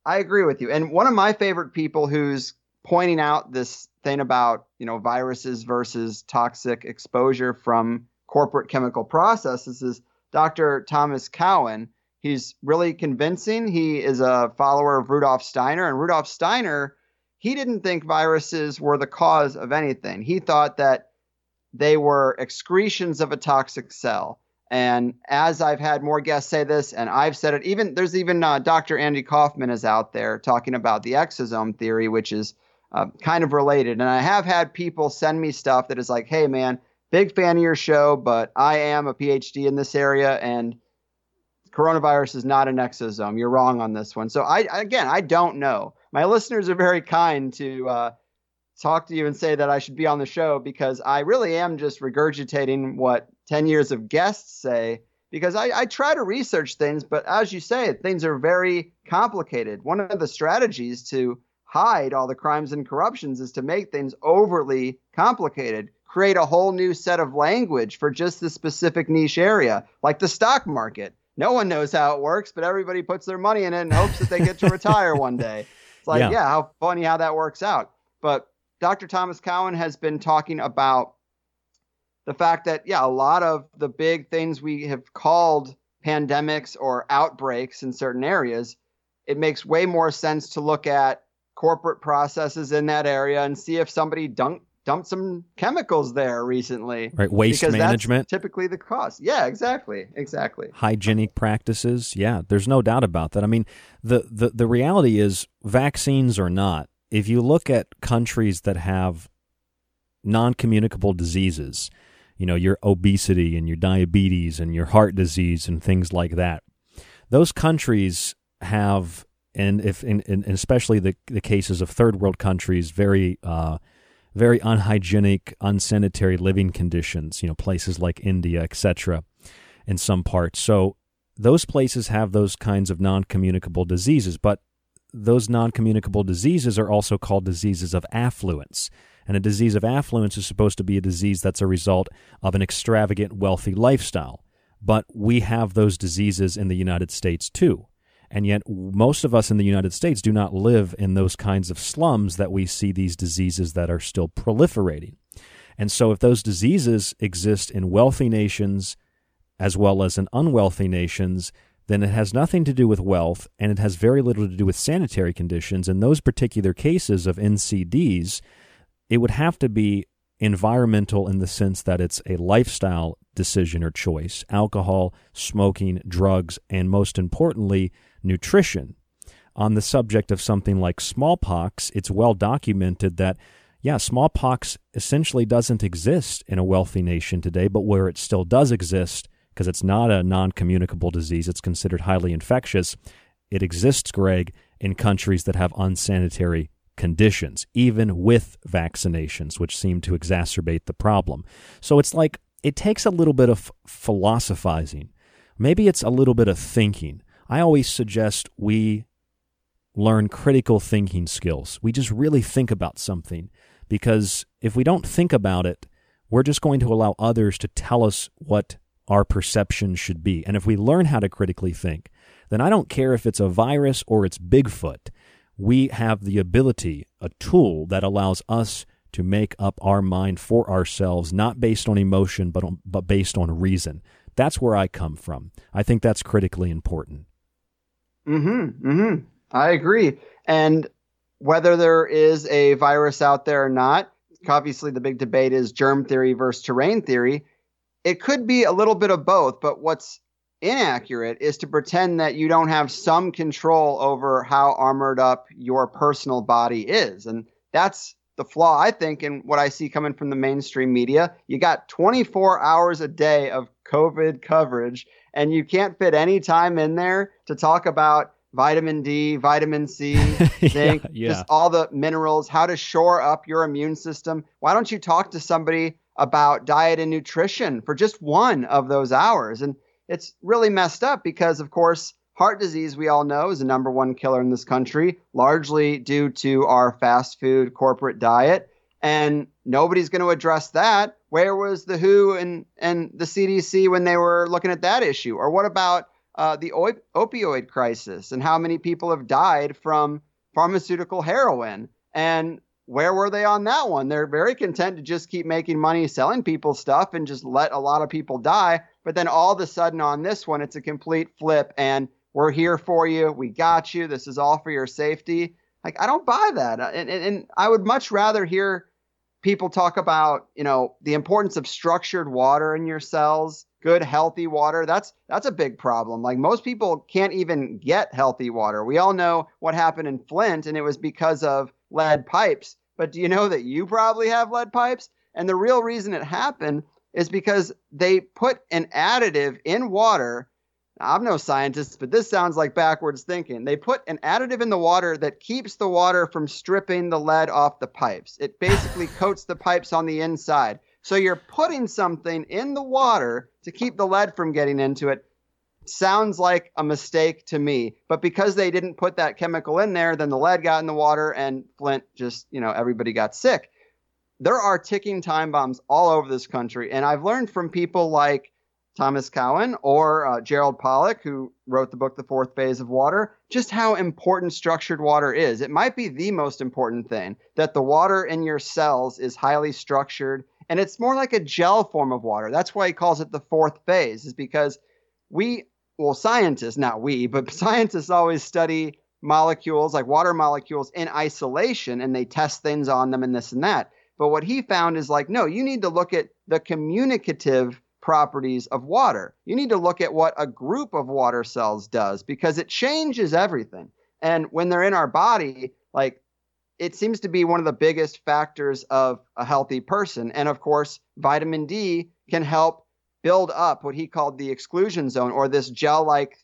I agree with you. And one of my favorite people who's pointing out this thing about, you know, viruses versus toxic exposure from corporate chemical processes is Dr. Thomas Cowan. He's really convincing. He is a follower of Rudolf Steiner, and Rudolf Steiner, he didn't think viruses were the cause of anything. He thought that they were excretions of a toxic cell. And as I've had more guests say this, and I've said it, even there's even uh, Dr. Andy Kaufman is out there talking about the exosome theory, which is uh, kind of related. And I have had people send me stuff that is like, "Hey, man, big fan of your show, but I am a PhD in this area, and coronavirus is not an exosome. You're wrong on this one." So I again, I don't know. My listeners are very kind to uh, talk to you and say that I should be on the show because I really am just regurgitating what 10 years of guests say because I, I, try to research things, but as you say, things are very complicated. One of the strategies to hide all the crimes and corruptions is to make things overly complicated, create a whole new set of language for just the specific niche area, like the stock market. no one knows how it works, but everybody puts their money in it and hopes that they get to [LAUGHS] retire one day. It's like, Yeah. yeah. how funny how that works out. But Dr. Thomas Cowan has been talking about the fact that, yeah, a lot of the big things we have called pandemics or outbreaks in certain areas, it makes way more sense to look at corporate processes in that area and see if somebody dumped dumped some chemicals there recently. Right, waste because that's management. typically the cost. Yeah, exactly. Exactly. hygienic practices. Yeah, there's no doubt about that. I mean, the, the, the reality is, vaccines or not, if you look at countries that have non communicable diseases, you know, your obesity and your diabetes and your heart disease and things like that, those countries have, and if in, in especially the, the cases of third world countries, very uh, very unhygienic, unsanitary living conditions, you know, places like India, etc., in some parts. So those places have those kinds of non communicable diseases, but those non communicable diseases are also called diseases of affluence. And a disease of affluence is supposed to be a disease that's a result of an extravagant, wealthy lifestyle. But we have those diseases in the United States too. And yet, most of us in the United States do not live in those kinds of slums that we see these diseases that are still proliferating. And so, if those diseases exist in wealthy nations as well as in unwealthy nations, then it has nothing to do with wealth and it has very little to do with sanitary conditions. In those particular cases of NCDs, it would have to be environmental in the sense that it's a lifestyle decision or choice alcohol, smoking, drugs, and most importantly, nutrition. On the subject of something like smallpox, it's well documented that, yeah, smallpox essentially doesn't exist in a wealthy nation today, but where it still does exist, because it's not a non communicable disease, it's considered highly infectious, it exists, Greg, in countries that have unsanitary conditions, even with vaccinations, which seem to exacerbate the problem. So it's like it takes a little bit of philosophizing. Maybe it's a little bit of thinking. I always suggest we learn critical thinking skills. We just really think about something because if we don't think about it, we're just going to allow others to tell us what our perception should be. And if we learn how to critically think, then I don't care if it's a virus or it's Bigfoot. We have the ability, a tool that allows us to make up our mind for ourselves, not based on emotion, but on, but based on reason. That's where I come from. I think that's critically important. Mm-hmm. Mm-hmm. I agree. And whether there is a virus out there or not, obviously the big debate is germ theory versus terrain theory. It could be a little bit of both, but what's inaccurate is to pretend that you don't have some control over how armored up your personal body is. And that's the flaw, I think, in what I see coming from the mainstream media. You got 24 hours a day of COVID coverage, and you can't fit any time in there to talk about vitamin D, vitamin C, [LAUGHS] zinc, yeah. just all the minerals, how to shore up your immune system. Why don't you talk to somebody about diet and nutrition for just one of those hours? And it's really messed up because, of course, heart disease, we all know, is the number one killer in this country, largely due to our fast food corporate diet. And nobody's going to address that. Where was the WHO and, and the CDC when they were looking at that issue? Or what about uh, the op- opioid crisis and how many people have died from pharmaceutical heroin? And where were they on that one? They're very content to just keep making money selling people stuff and just let a lot of people die. But then all of a sudden on this one, it's a complete flip and we're here for you. We got you. This is all for your safety. Like, I don't buy that. Uh, and, and, and I would much rather hear people talk about, you know, the importance of structured water in your cells, good, healthy water. That's, that's a big problem. Like most people can't even get healthy water. We all know what happened in Flint and it was because of lead pipes. But do you know that you probably have lead pipes? And the real reason it happened is because they put an additive in water. I'm no scientist, but this sounds like backwards thinking. They put an additive in the water that keeps the water from stripping the lead off the pipes. It basically [LAUGHS] coats the pipes on the inside. So you're putting something in the water to keep the lead from getting into it. Sounds like a mistake to me, but because they didn't put that chemical in there, then the lead got in the water and Flint just, you know, everybody got sick there are ticking time bombs all over this country. And I've learned from people like Thomas Cowan, or uh, Gerald Pollack, who wrote the book The Fourth Phase of Water, just how important structured water is. It might be the most important thing that the water in your cells is highly structured and it's more like a gel form of water. That's why he calls it the fourth phase, is because we, well, scientists, not we, but [LAUGHS] scientists always study molecules like water molecules in isolation and they test things on them and this and that. But what he found is like, no, you need to look at the communicative properties of water. You need to look at what a group of water cells does because it changes everything. And when they're in our body, like it seems to be one of the biggest factors of a healthy person. And of course, vitamin D can help build up what he called the exclusion zone or this gel like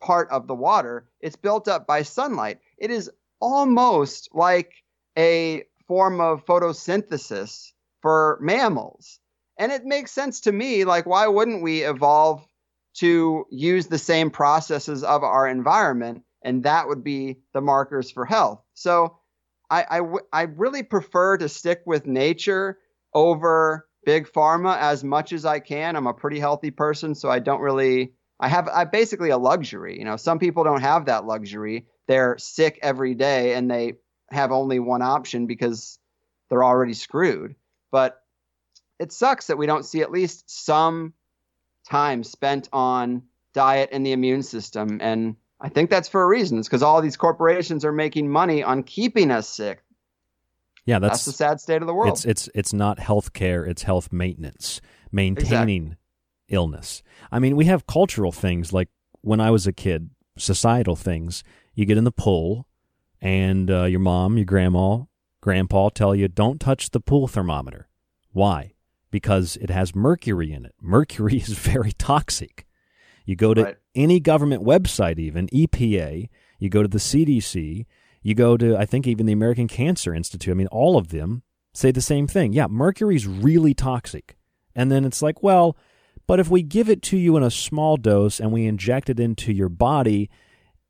part of the water. It's built up by sunlight. It is almost like a form of photosynthesis for mammals. And it makes sense to me. Like, why wouldn't we evolve to use the same processes of our environment? And that would be the markers for health. So, I, I, w- I really prefer to stick with nature over big pharma as much as I can. I'm a pretty healthy person, so I don't really. I have I basically a luxury. You know, some people don't have that luxury. They're sick every day and they have only one option because they're already screwed. But it sucks that we don't see at least some time spent on diet and the immune system and I think that's for a reason. It's because all these corporations are making money on keeping us sick. Yeah, that's, that's the sad state of the world. It's it's it's not health care; it's health maintenance, maintaining exactly. illness. I mean, we have cultural things like when I was a kid, societal things. You get in the pool, and uh, your mom, your grandma, grandpa tell you don't touch the pool thermometer. Why? Because it has mercury in it. Mercury [LAUGHS] is very toxic. You go to right. any government website, even EPA, you go to the CDC, you go to, I think, even the American Cancer Institute. I mean, all of them say the same thing. Yeah, mercury's really toxic. And then it's like, well, but if we give it to you in a small dose and we inject it into your body,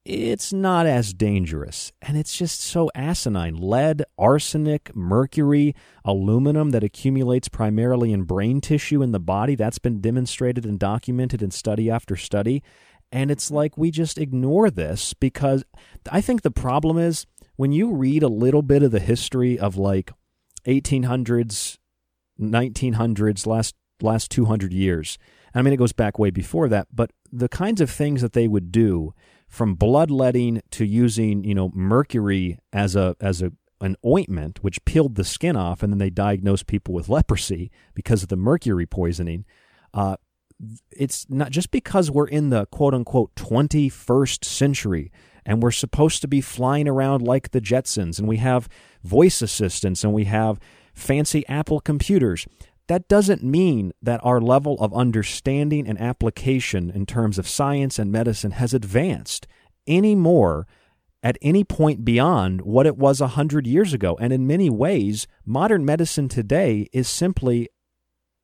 it's not as dangerous. And it's just so asinine. Lead, arsenic, mercury, aluminum that accumulates primarily in brain tissue in the body. That's been demonstrated and documented in study after study. And it's like we just ignore this because I think the problem is when you read a little bit of the history of like 1800s, 1900s, last last 200 years. I mean, it goes back way before that, but the kinds of things that they would do from bloodletting to using you know mercury as a as a an ointment which peeled the skin off and then they diagnosed people with leprosy because of the mercury poisoning. Uh, it's not just because we're in the quote unquote 21st century and we're supposed to be flying around like the Jetsons and we have voice assistants and we have fancy Apple computers that doesn't mean that our level of understanding and application in terms of science and medicine has advanced any more at any point beyond what it was a hundred years ago. And in many ways, modern medicine today is simply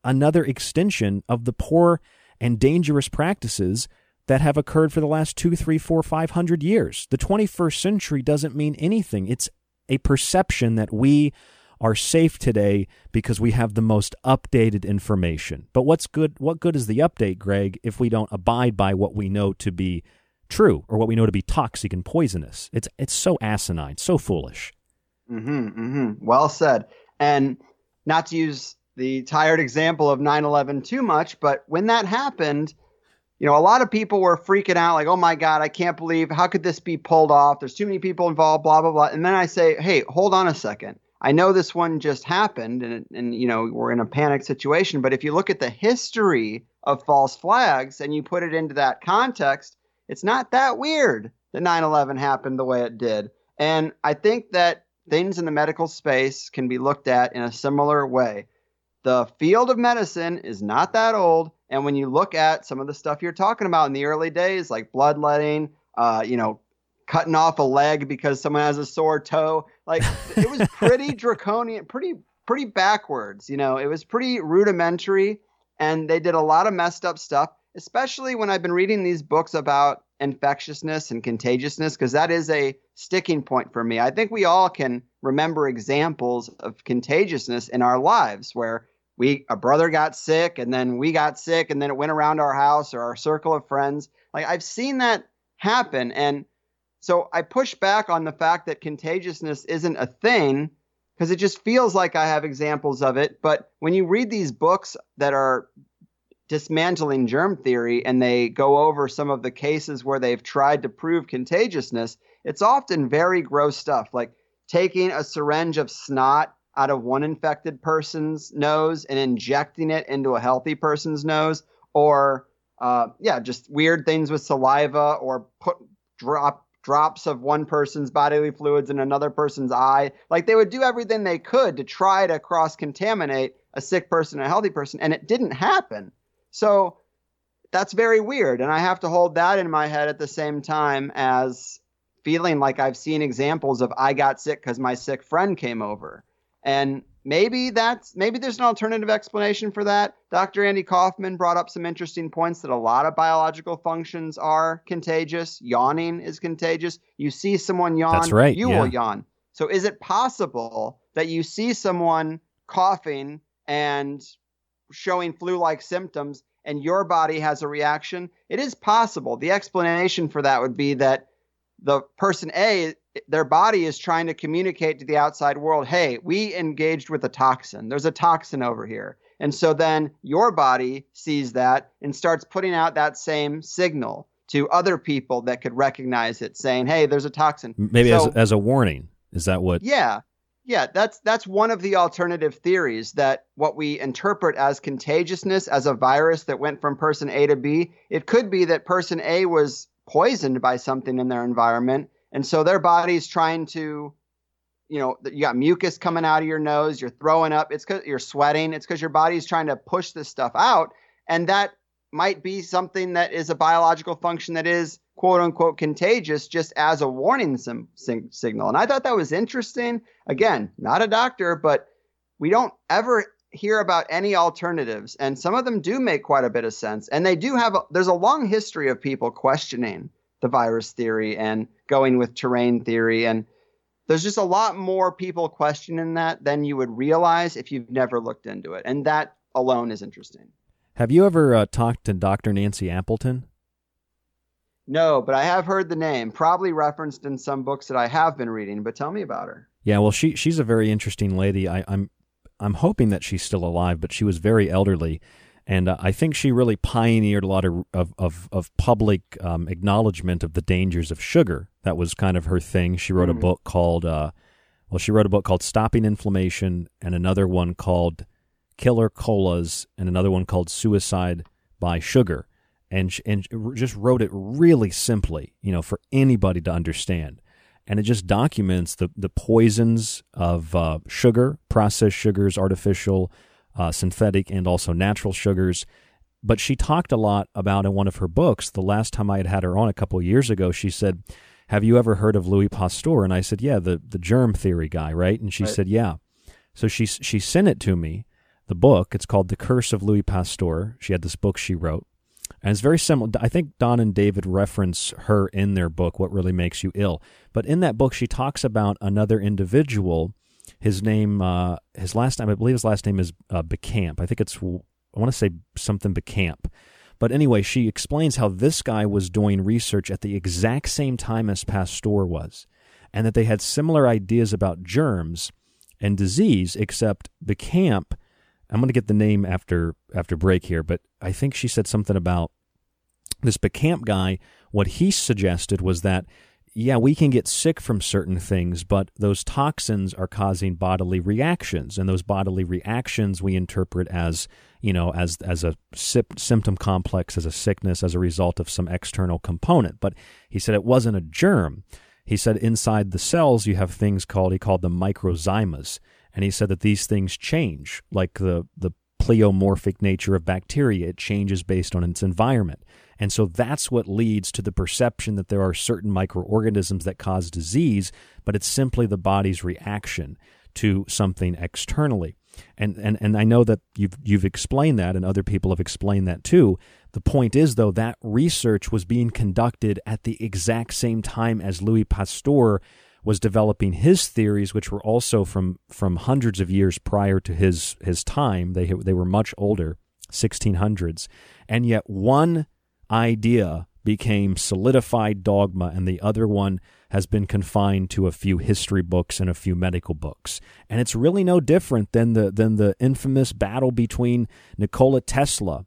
another extension of the poor and dangerous practices that have occurred for the last two, three, four, five hundred years. The 21st century doesn't mean anything. It's a perception that we are safe today because we have the most updated information. But what's good what good is the update, Greg, if we don't abide by what we know to be true or what we know to be toxic and poisonous? It's it's so asinine, so foolish. Mhm, mhm. Well said. And not to use the tired example of 9/11 too much, but when that happened, you know, a lot of people were freaking out, like, oh my God, I can't believe, how could this be pulled off? There's too many people involved, blah, blah, blah. And then I say, hey, hold on a second. I know this one just happened and, and you know we're in a panic situation, but if you look at the history of false flags and you put it into that context, it's not that weird that 9/11 happened the way it did. And I think that things in the medical space can be looked at in a similar way. The field of medicine is not that old, and when you look at some of the stuff you're talking about in the early days, like bloodletting, uh, you know, cutting off a leg because someone has a sore toe. Like it was pretty [LAUGHS] draconian, pretty pretty backwards. You know, it was pretty rudimentary, and they did a lot of messed up stuff. Especially when I've been reading these books about infectiousness and contagiousness, because that is a sticking point for me. I think we all can remember examples of contagiousness in our lives where we a brother got sick and then we got sick and then it went around our house or our circle of friends. Like I've seen that happen and so I push back on the fact that contagiousness isn't a thing because it just feels like I have examples of it. But when you read these books that are dismantling germ theory and they go over some of the cases where they've tried to prove contagiousness, it's often very gross stuff, like taking a syringe of snot out of one infected person's nose and injecting it into a healthy person's nose, or uh, yeah, just weird things with saliva, or put drop drops of one person's bodily fluids in another person's eye. Like they would do everything they could to try to cross contaminate a sick person and a healthy person, and it didn't happen. So that's very weird. And I have to hold that in my head at the same time as feeling like I've seen examples of I got sick because my sick friend came over. And maybe that's maybe there's an alternative explanation for that. Dr. Andy Kaufman brought up some interesting points that a lot of biological functions are contagious. Yawning is contagious. You see someone yawn, That's right, you yeah. will yawn. So is it possible that you see someone coughing and showing flu-like symptoms and your body has a reaction? It is possible. The explanation for that would be that the person A, their body is trying to communicate to the outside world, hey, we engaged with a toxin. There's a toxin over here. And so then your body sees that and starts putting out that same signal to other people that could recognize it, saying, hey, there's a toxin. Maybe So- as as a warning. Is that what? yeah. Yeah, that's that's one of the alternative theories that what we interpret as contagiousness as a virus that went from person A to B, it could be that person A was poisoned by something in their environment and so their body's trying to you know, you got mucus coming out of your nose, you're throwing up, it's cuz you're sweating, it's cuz your body's trying to push this stuff out and that might be something that is a biological function that is quote unquote contagious just as a warning sim- sig- signal. And I thought that was interesting. Again, not a doctor, but we don't ever hear about any alternatives and some of them do make quite a bit of sense and they do have a, there's a long history of people questioning the virus theory and going with terrain theory and there's just a lot more people questioning that than you would realize if you've never looked into it and that alone is interesting Have you ever uh, talked to Dr. Nancy Appleton? No, but I have heard the name, probably referenced in some books that I have been reading. But tell me about her. Yeah, well, she she's a very interesting lady. I, I'm I'm hoping that she's still alive, but she was very elderly, and uh, I think she really pioneered a lot of of of, of public um, acknowledgement of the dangers of sugar. That was kind of her thing. She wrote a Mhm. book called uh, well, she wrote a book called Stopping Inflammation, and another one called Killer Colas, and another one called Suicide by Sugar, and sh- and just wrote it really simply, you know, for anybody to understand and it just documents the the poisons of uh, sugar, processed sugars, artificial, uh, synthetic, and also natural sugars. But she talked a lot about in one of her books. The last time I had had her on a couple of years ago, she said, "Have you ever heard of Louis Pasteur?" And I said, "Yeah, the the germ theory guy, right?" And she Right. said, "Yeah." So she she sent it to me. The book. It's called The Curse of Louis Pasteur. She had this book she wrote. And it's very similar. I think Dawn and David reference her in their book, What Really Makes You Ill. But in that book, she talks about another individual. His name, uh, his last name, I believe his last name is uh, Béchamp. I think it's, I want to say something Béchamp. But anyway, she explains how this guy was doing research at the exact same time as Pasteur was, and that they had similar ideas about germs and disease, except Béchamp I'm going to get the name after after break here, but I think she said something about this Béchamp guy. What he suggested was that yeah, we can get sick from certain things, but those toxins are causing bodily reactions, and those bodily reactions we interpret as you know as as a symptom complex, as a sickness, as a result of some external component. But he said it wasn't a germ. He said inside the cells you have things called he called them microzymas, and he said that these things change, like the the pleomorphic nature of bacteria. It changes based on its environment. And so that's what leads to the perception that there are certain microorganisms that cause disease, but it's simply the body's reaction to something externally. And, and and I know that you've you've explained that and other people have explained that too. The point is though that research was being conducted at the exact same time as Louis Pasteur was developing his theories, which were also from from hundreds of years prior to his his time. They they were much older, 1600s, and yet one idea became solidified dogma, and the other one has been confined to a few history books and a few medical books. And it's really no different than the than the infamous battle between Nikola Tesla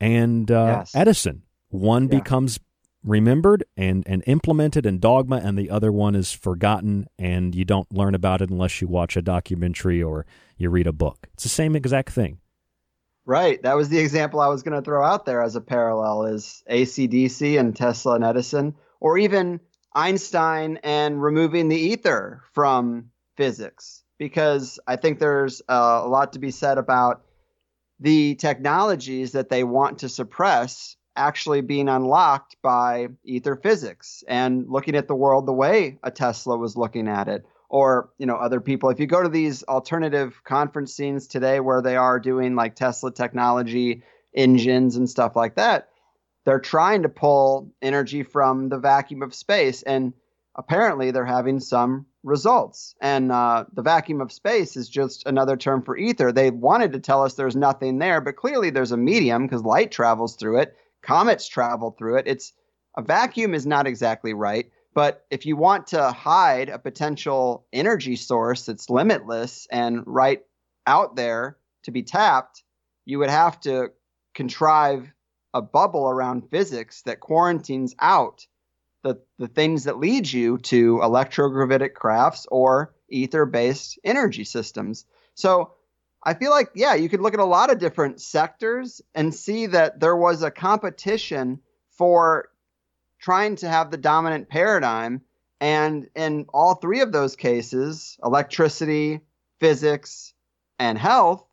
and uh, Yes. Edison. One Yeah. becomes remembered and, and implemented in dogma, and the other one is forgotten, and you don't learn about it unless you watch a documentary or you read a book. It's the same exact thing. Right. That was the example I was going to throw out there as a parallel is ACDC and Tesla and Edison, or even Einstein and removing the ether from physics. Because I think there's uh, a lot to be said about the technologies that they want to suppress actually being unlocked by ether physics and looking at the world the way a Tesla was looking at it or you know other people. If you go to these alternative conference scenes today where they are doing like Tesla technology engines and stuff like that they're trying to pull energy from the vacuum of space and apparently they're having some results. And uh, the vacuum of space is just another term for ether. They wanted to tell us there's nothing there but clearly there's a medium because light travels through it comets travel through it. It's a vacuum is not exactly right but if you want to hide a potential energy source that's limitless and right out there to be tapped, you would have to contrive a bubble around physics that quarantines out the, the things that lead you to electrogravitic crafts or ether based energy systems. So I feel like, yeah, you could look at a lot of different sectors and see that there was a competition for trying to have the dominant paradigm. And in all three of those cases, electricity, physics, and health,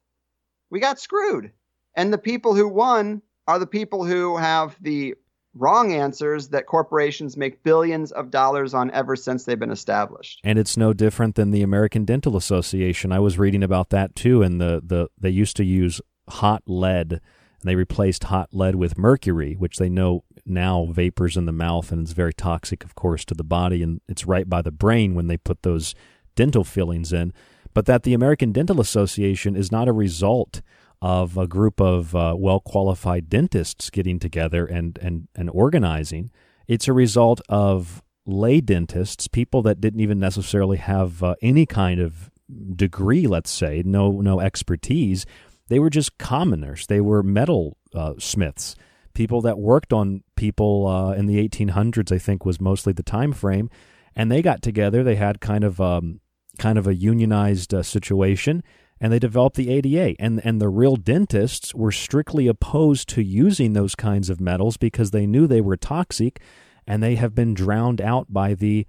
we got screwed. And the people who won are the people who have the wrong answers that corporations make billions of dollars on ever since they've been established. And it's no different than the American Dental Association. I was reading about that too, and the, the they used to use hot lead, and they replaced hot lead with mercury, which they know now vapors in the mouth and it's very toxic, of course, to the body, and it's right by the brain when they put those dental fillings in. But that the American Dental Association is not a result of a group of uh, well qualified dentists getting together and, and, and organizing. It's a result of lay dentists, people that didn't even necessarily have uh, any kind of degree, let's say, no no expertise. They were just commoners. They were metal uh, smiths, people that worked on people uh, in the 1800s. I think was mostly the time frame, and they got together. They had kind of um, kind of a unionized uh, situation and they developed the ADA. And and the real dentists were strictly opposed to using those kinds of metals because they knew they were toxic, and they have been drowned out by the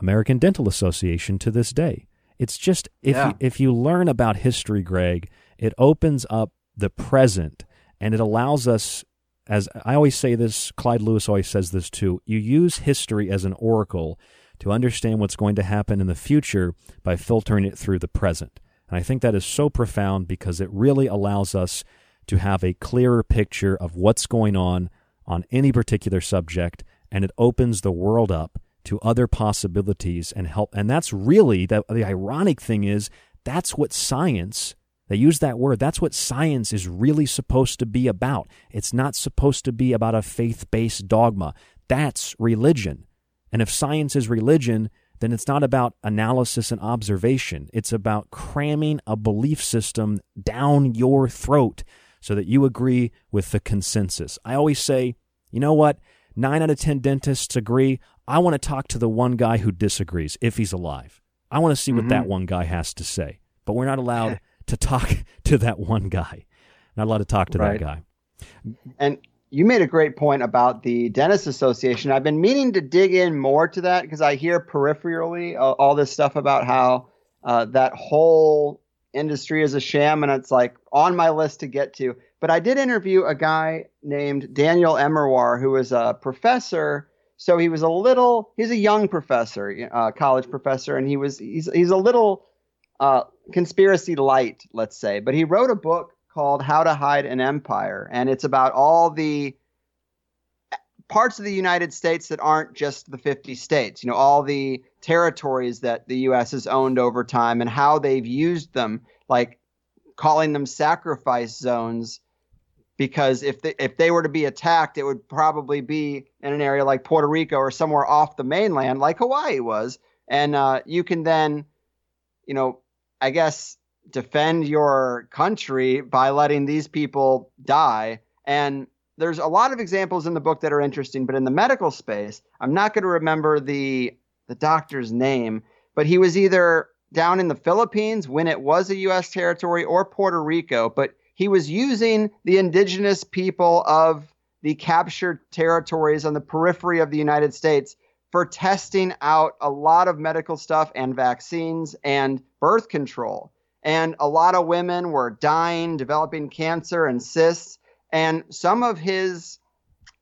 American Dental Association to this day. It's just if Yeah. you, if you learn about history, Greg, it opens up the present and it allows us. As I always say this, Clyde Lewis always says this too. You use history as an oracle to understand what's going to happen in the future by filtering it through the present. And I think that is so profound because it really allows us to have a clearer picture of what's going on on any particular subject, and it opens the world up to other possibilities and help. And that's really the, the ironic thing is that's what science. They use that word. That's what science is really supposed to be about. It's not supposed to be about a faith based dogma. That's religion. And if science is religion, then it's not about analysis and observation. It's about cramming a belief system down your throat so that you agree with the consensus. I always say, you know what? Nine out of 10 dentists agree. I want to talk to the one guy who disagrees if he's alive. I want to see what Mhm. that one guy has to say. But we're not allowed [LAUGHS] to talk [LAUGHS] to that one guy. Not allowed to talk to Right. that guy. And you made a great point about the dentist association. I've been meaning to dig in more to that because I hear peripherally uh, all this stuff about how uh, that whole industry is a sham, and it's like on my list to get to. But I did interview a guy named Daniel Immerwahr, who was a professor. So he was a little, he's a young professor, uh, college professor, and he was he's he's a little uh, conspiracy light, let's say. But he wrote a book called How to Hide an Empire, and it's about all the parts of the United States that aren't just the 50 states, you know, all the territories that the US has owned over time and how they've used them, like calling them sacrifice zones because if they, if they were to be attacked, it would probably be in an area like Puerto Rico or somewhere off the mainland, like Hawaii was. And uh, you can then, you know, I guess defend your country by letting these people die. And there's a lot of examples in the book that are interesting, but in the medical space, I'm not going to remember the the doctor's name, but he was either down in the Philippines when it was a U.S. territory or Puerto Rico, but he was using the indigenous people of the captured territories on the periphery of the United States for testing out a lot of medical stuff and vaccines and birth control. And a lot of women were dying, developing cancer and cysts. And some of his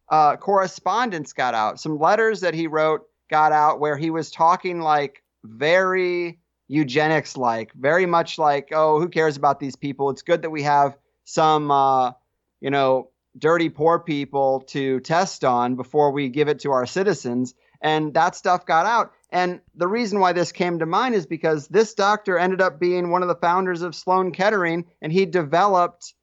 uh, correspondence got out. Some letters that he wrote got out where he was talking like very eugenics like, very much like, oh, who cares about these people? It's good that we have some, uh, you know, dirty poor people to test on before we give it to our citizens. And that stuff got out. And the reason why this came to mind is because this doctor ended up being one of the founders of Sloan Kettering, and he developed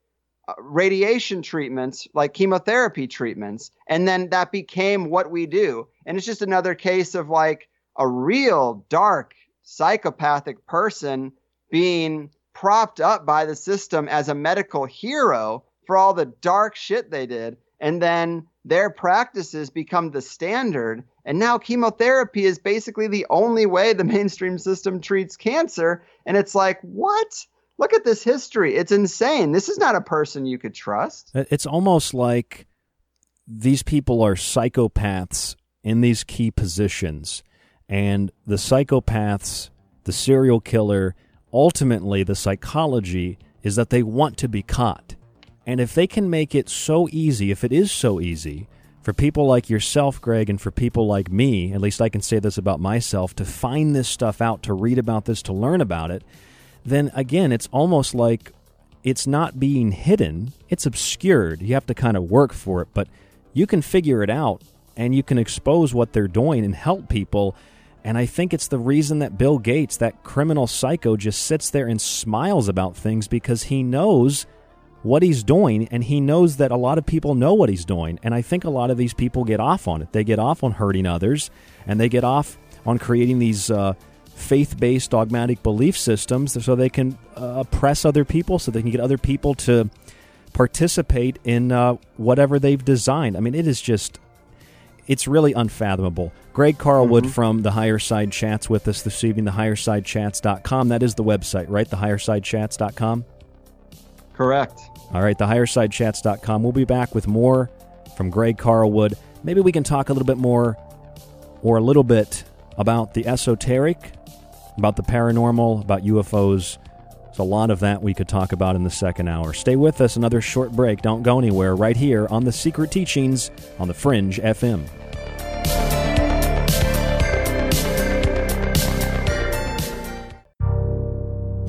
uh, radiation treatments like chemotherapy treatments. And then that became what we do. And it's just another case of like a real dark psychopathic person being propped up by the system as a medical hero for all the dark shit they did. And then their practices become the standard. And now chemotherapy is basically the only way the [LAUGHS] mainstream system treats cancer. And it's like, what? Look at this history. It's insane. This is not a person you could trust. Uh, it's almost like these people are psychopaths in these key positions. And the psychopaths, the serial killer, ultimately the psychology is that they want to be caught. And if they can make it so easy, if it is so easy, for people like yourself, Greg, and for people like me, at least I can say this about myself, to find this stuff out, to read about this, to learn about it, then again, it's almost like it's not being hidden, it's obscured. You have to kind of work for it, but you can figure it out and you can expose what they're doing and help people and I think it's the reason that Bill Gates, that criminal psycho, just sits there and smiles about things because he knows what he's doing and he knows that a lot of people know what he's doing. And I think a lot of these people get off on it. They get off on hurting others and they get off on creating these uh, faith based dogmatic belief systems so they can uh, oppress other people, so they can get other people to participate in uh, whatever they've designed. I mean, it is just it's really unfathomable. Greg Carlwood mm-hmm. from the Higher Side Chats with us this evening, thehighersidechats.com. That is the website, right? Thehighersidechats.com? Correct. All right, thehighersidechats.com. We'll be back with more from Greg Carlwood. Maybe we can talk a little bit more or a little bit about the esoteric, about the paranormal, about UFOs. There's a lot of that we could talk about in the second hour. Stay with us, another short break. Don't go anywhere, right here on The Secret Teachings on The Fringe FM.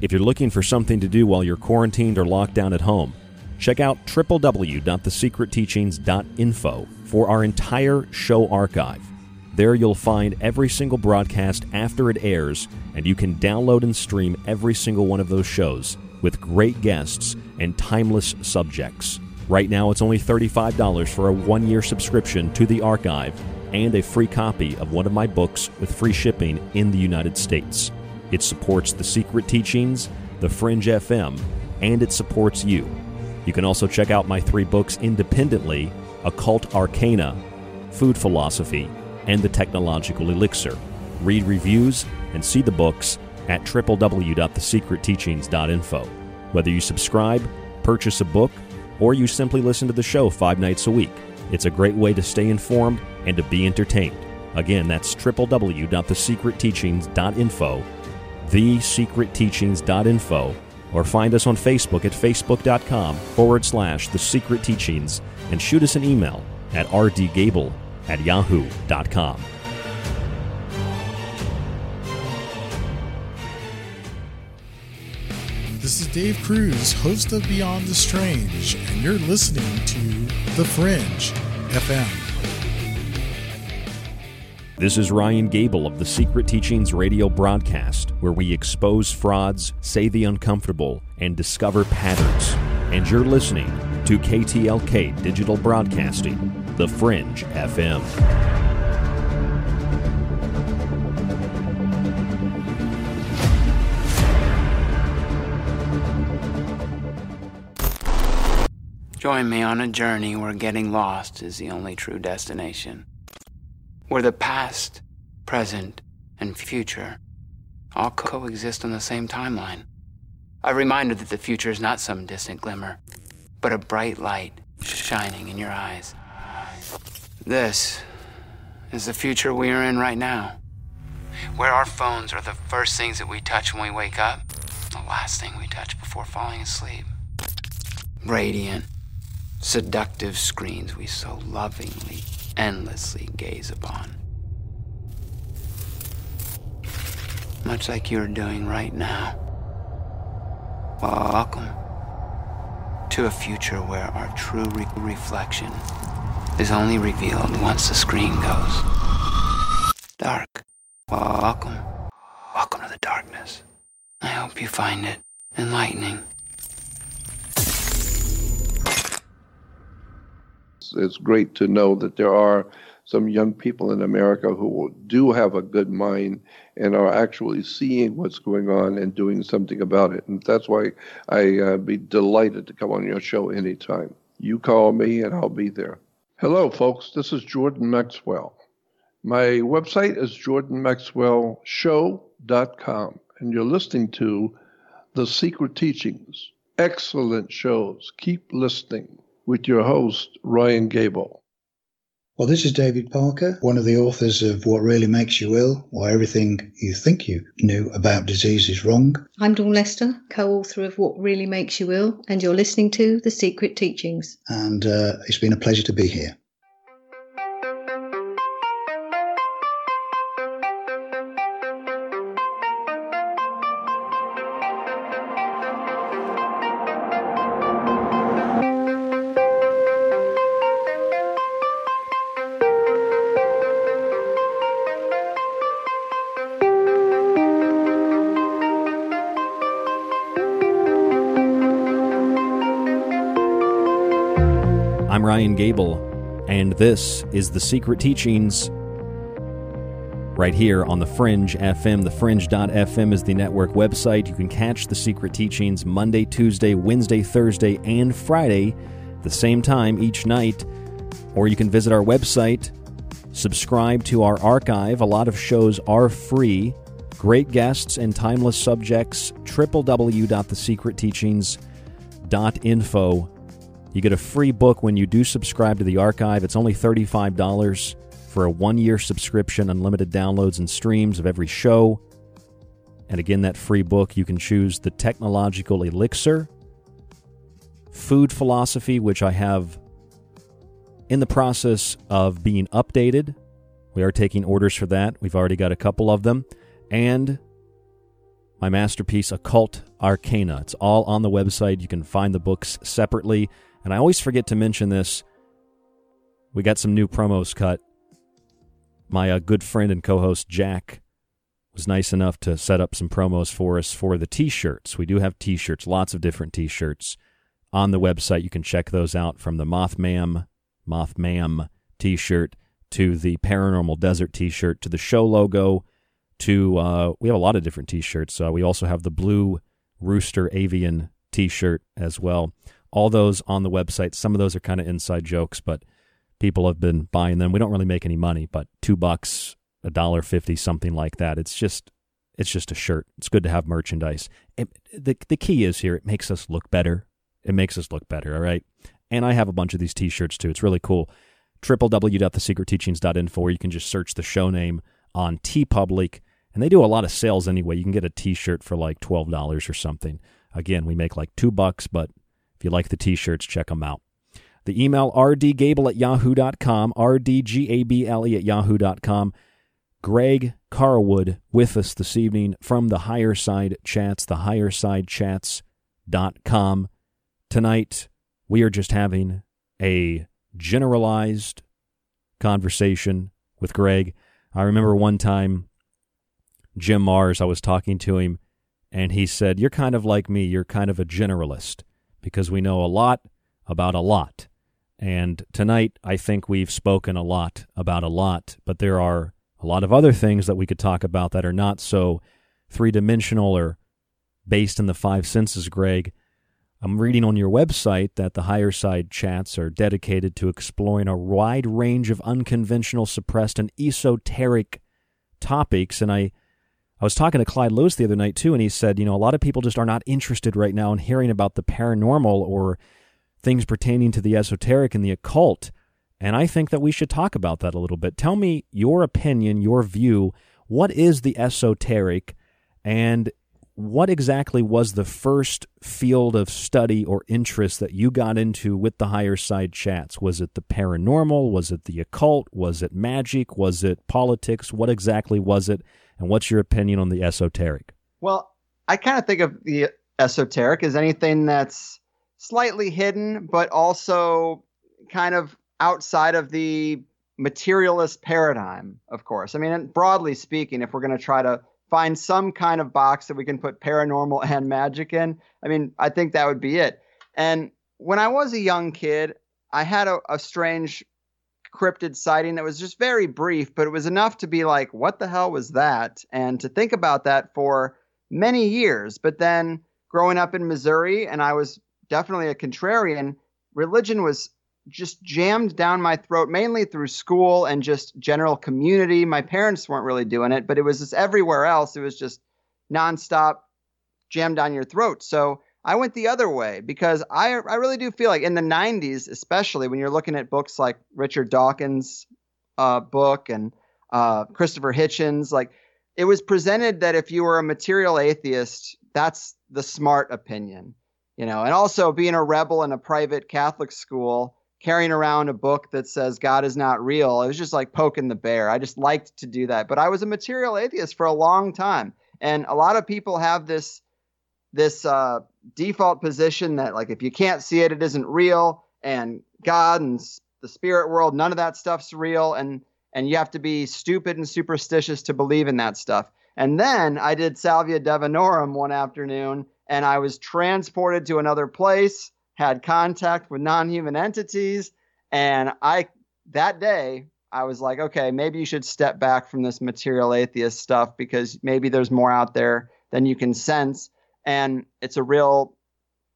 If you're looking for something to do while you're quarantined or locked down at home, check out www.thesecretteachings.info for our entire show archive. There you'll find every single broadcast after it airs, and you can download and stream every single one of those shows with great guests and timeless subjects. Right now, it's only $35 for a one year subscription to the archive and a free copy of one of my books with free shipping in the United States. It supports the secret teachings, the Fringe FM, and it supports you. You can also check out my three books independently Occult Arcana, Food Philosophy, and The Technological Elixir. Read reviews and see the books at www.thesecretteachings.info. Whether you subscribe, purchase a book, or you simply listen to the show five nights a week, it's a great way to stay informed and to be entertained. Again, that's www.thesecretteachings.info, thesecretteachings.info, or find us on Facebook at facebook.com forward slash The Secret Teachings and shoot us an email at rdgable at yahoo.com. This is Dave Cruz, host of Beyond the Strange, and you're listening to The Fringe FM. This is Ryan Gable of the Secret Teachings radio broadcast, where we expose frauds, say the uncomfortable, and discover patterns. And you're listening to KTLK Digital Broadcasting, The Fringe FM. Join me on a journey where getting lost is the only true destination. Where the past, present, and future all coexist on the same timeline. A reminder that the future is not some distant glimmer, but a bright light shining in your eyes. This is the future we are in right now. Where our phones are the first things that we touch when we wake up, the last thing we touch before falling asleep. Radiant, seductive screens we so lovingly, endlessly gaze upon. Much like you're doing right now. Welcome to a future where our true re- reflection is only revealed once the screen goes dark. Welcome. Welcome to the darkness. I hope you find it enlightening. It's great to know that there are some young people in America who do have a good mind and are actually seeing what's going on and doing something about it. And that's why I uh, be delighted to come on your show anytime. You call me and I'll be there. Hello, folks. This is Jordan Maxwell. My website is jordanmaxwellshow.com, and you're listening to The Secret Teachings. Excellent shows. Keep listening with your host, Ryan Gable. Well, this is David Parker, one of the authors of What Really Makes You Ill, Why Everything You Think You Knew About Disease Is Wrong. I'm Dawn Lester, co author of What Really Makes You Ill, and you're listening to The Secret Teachings. And uh, it's been a pleasure to be here. Gable, and this is The Secret Teachings right here on The Fringe FM. TheFringe.fm is the network website. You can catch The Secret Teachings Monday, Tuesday, Wednesday, Thursday, and Friday, the same time each night. Or you can visit our website, subscribe to our archive. A lot of shows are free. Great guests and timeless subjects. www.thesecretteachings.info. You get a free book when you do subscribe to the archive. It's only $35 for a one year subscription, unlimited downloads and streams of every show. And again, that free book, you can choose The Technological Elixir, Food Philosophy, which I have in the process of being updated. We are taking orders for that. We've already got a couple of them. And my masterpiece, Occult Arcana. It's all on the website. You can find the books separately. And I always forget to mention this. We got some new promos cut. My uh, good friend and co host Jack was nice enough to set up some promos for us for the t shirts. We do have t shirts, lots of different t shirts on the website. You can check those out from the Mothman, Mothman t shirt to the Paranormal Desert t shirt to the show logo to, uh, we have a lot of different t shirts. Uh, we also have the Blue Rooster Avian t shirt as well all those on the website. Some of those are kind of inside jokes, but people have been buying them. We don't really make any money, but two bucks, a dollar fifty, something like that. It's just it's just a shirt. It's good to have merchandise. It, the the key is here. It makes us look better. It makes us look better. All right. And I have a bunch of these T-shirts too. It's really cool. www.thesecretteachings.info, or you can just search the show name on TeePublic. And they do a lot of sales anyway. You can get a T-shirt for like twelve dollars or something. Again, we make like two bucks, but if you like the T-shirts, check them out. The email rdgable at yahoo.com, rdgable at yahoo.com. Greg Carlwood with us this evening from the Higher Side Chats, the highersidechats.com. Tonight, we are just having a generalized conversation with Greg. I remember one time Jim Marrs, I was talking to him, and he said, You're kind of like me. You're kind of a generalist because we know a lot about a lot. And tonight, I think we've spoken a lot about a lot, but there are a lot of other things that we could talk about that are not so three dimensional or based in the five senses, Greg. I'm reading on your website that the higher side chats are dedicated to exploring a wide range of unconventional, suppressed, and esoteric topics. And I, I was talking to Clyde Lewis the other night too, and he said, you know, a lot of people just are not interested right now in hearing about the paranormal or things pertaining to the esoteric and the occult. And I think that we should talk about that a little bit. Tell me your opinion, your view. What is the esoteric? And what exactly was the first field of study or interest that you got into with the higher side chats? Was it the paranormal? Was it the occult? Was it magic? Was it politics? What exactly was it? And what's your opinion on the esoteric? Well, I kind of think of the esoteric as anything that's slightly hidden, but also kind of outside of the materialist paradigm, of course. I mean, broadly speaking, if we're going to try to find some kind of box that we can put paranormal and magic in, I mean, I think that would be it. And when I was a young kid, I had a, a strange cryptid sighting that was just very brief, but it was enough to be like, what the hell was that? And to think about that for many years. But then growing up in Missouri, and I was definitely a contrarian, religion was just jammed down my throat, mainly through school and just general community. My parents weren't really doing it, but it was just everywhere else. It was just nonstop jammed down your throat. So I went the other way because I I really do feel like in the 90s, especially when you're looking at books like Richard Dawkins' uh, book and uh, Christopher Hitchens, like it was presented that if you were a material atheist, that's the smart opinion, you know. And also being a rebel in a private Catholic school, carrying around a book that says God is not real. It was just like poking the bear. I just liked to do that. But I was a material atheist for a long time. And a lot of people have this this uh, default position that like if you can't see it, it isn't real, and God and the spirit world, none of that stuff's real, and and you have to be stupid and superstitious to believe in that stuff. And then I did Salvia Divinorum one afternoon, and I was transported to another place had contact with non-human entities and i that day i was like okay maybe you should step back from this material atheist stuff because maybe there's more out there than you can sense and it's a real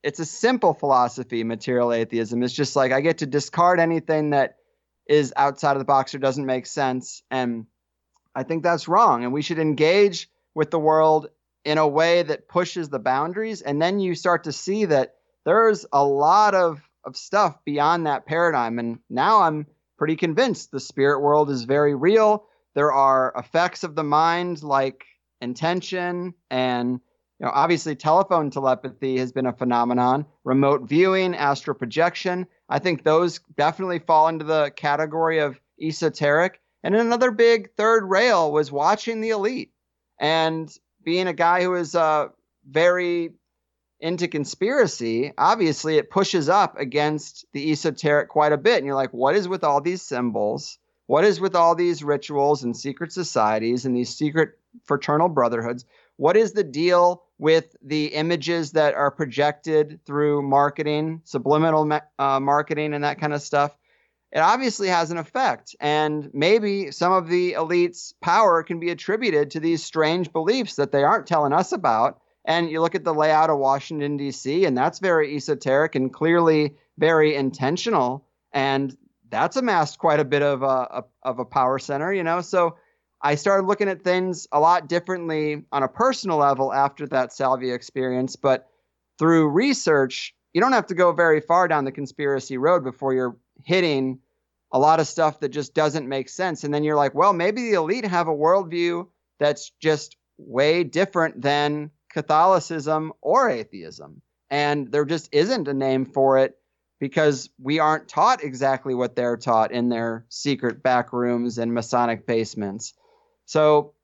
it's a simple philosophy material atheism it's just like i get to discard anything that is outside of the box or doesn't make sense and i think that's wrong and we should engage with the world in a way that pushes the boundaries and then you start to see that there's a lot of, of stuff beyond that paradigm. And now I'm pretty convinced the spirit world is very real. There are effects of the mind like intention and you know obviously telephone telepathy has been a phenomenon remote viewing astral projection i think those definitely fall into the category of esoteric and another big third rail was watching the elite and being a guy who is uh, very into conspiracy, obviously it pushes up against the esoteric quite a bit. And you're like, what is with all these symbols? What is with all these rituals and secret societies and these secret fraternal brotherhoods? What is the deal with the images that are projected through marketing, subliminal uh, marketing, and that kind of stuff? It obviously has an effect. And maybe some of the elite's power can be attributed to these strange beliefs that they aren't telling us about and you look at the layout of Washington, D.C., and that's very esoteric and clearly very intentional. And that's amassed quite a bit of a, a, of a power center, you know? So I started looking at things a lot differently on a personal level after that Salvia experience. But through research, you don't have to go very far down the conspiracy road before you're hitting a lot of stuff that just doesn't make sense. And then you're like, well, maybe the elite have a worldview that's just way different than Catholicism or atheism. And there just isn't a name for it because we aren't taught exactly what they're taught in their secret back rooms and Masonic basements. So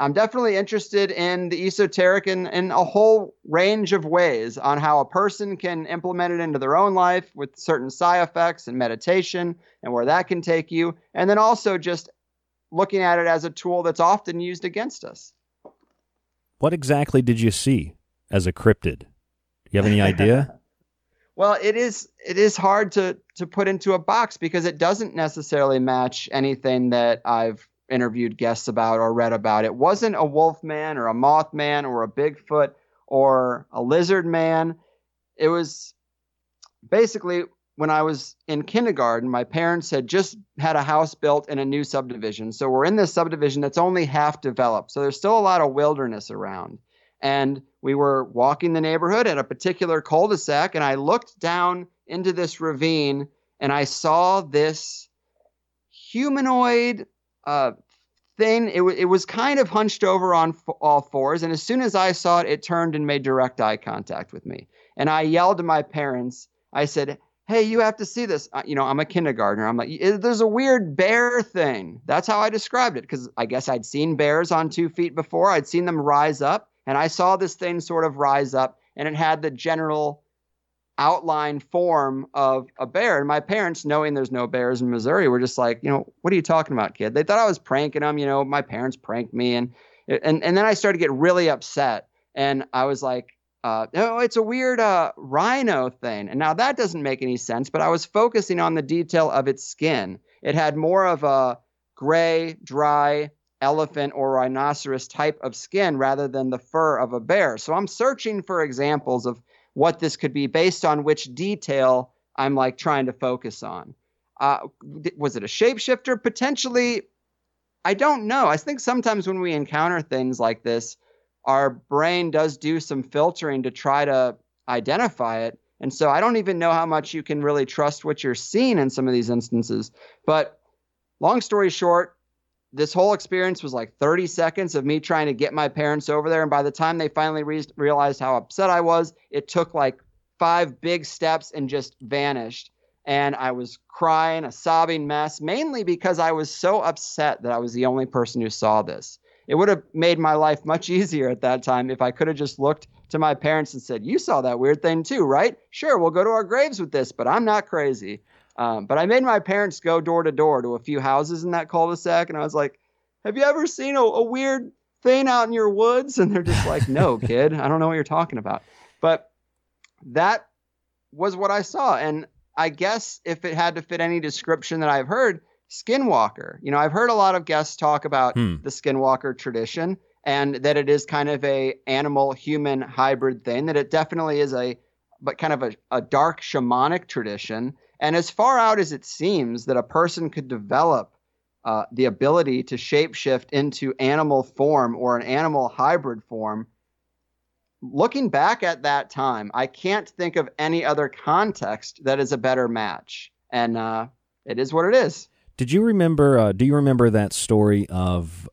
I'm definitely interested in the esoteric in, in a whole range of ways on how a person can implement it into their own life with certain side effects and meditation and where that can take you. And then also just looking at it as a tool that's often used against us. What exactly did you see as a cryptid? Do you have any idea? [LAUGHS] well, it is it is hard to to put into a box because it doesn't necessarily match anything that I've interviewed guests about or read about. It wasn't a wolf man or a moth man or a Bigfoot or a lizard man. It was basically when I was in kindergarten, my parents had just had a house built in a new subdivision. So we're in this subdivision that's only half developed. So there's still a lot of wilderness around. And we were walking the neighborhood at a particular cul de sac, and I looked down into this ravine and I saw this humanoid uh, thing. It, w- it was kind of hunched over on f- all fours. And as soon as I saw it, it turned and made direct eye contact with me. And I yelled to my parents, I said, hey, you have to see this. You know, I'm a kindergartner. I'm like, there's a weird bear thing. That's how I described it because I guess I'd seen bears on two feet before. I'd seen them rise up, and I saw this thing sort of rise up, and it had the general outline form of a bear. And my parents, knowing there's no bears in Missouri, were just like, you know, what are you talking about, kid? They thought I was pranking them. You know, my parents pranked me, and and and then I started to get really upset, and I was like, uh, oh, it's a weird uh, rhino thing. And now that doesn't make any sense, but I was focusing on the detail of its skin. It had more of a gray, dry elephant or rhinoceros type of skin rather than the fur of a bear. So I'm searching for examples of what this could be based on which detail I'm like trying to focus on. Uh, was it a shapeshifter? Potentially, I don't know. I think sometimes when we encounter things like this, our brain does do some filtering to try to identify it. And so I don't even know how much you can really trust what you're seeing in some of these instances. But long story short, this whole experience was like 30 seconds of me trying to get my parents over there. And by the time they finally re- realized how upset I was, it took like five big steps and just vanished. And I was crying, a sobbing mess, mainly because I was so upset that I was the only person who saw this. It would have made my life much [LAUGHS] easier at that time if I could have just looked to my parents and said, You saw that weird thing too, right? Sure, we'll go to our graves with this, but I'm not crazy. Um, but I made my parents go door to door to a few houses in that cul de sac, and I was like, Have you ever seen a, a weird thing out in your woods? And they're just like, No, [LAUGHS] kid, I don't know what you're talking about. But that was what I saw. And I guess if it had to fit any description that I've heard, skinwalker. You know, I've heard a lot of guests talk about Hmm. the skinwalker tradition and that it is kind of a animal human hybrid thing that it definitely is a but kind of a, a dark shamanic tradition and as far out as it seems that a person could develop uh, the ability to shapeshift into animal form or an animal hybrid form looking back at that time i can't think of any other context that is a better match and uh, it is what it is Did you remember? Uh, do you remember that story of?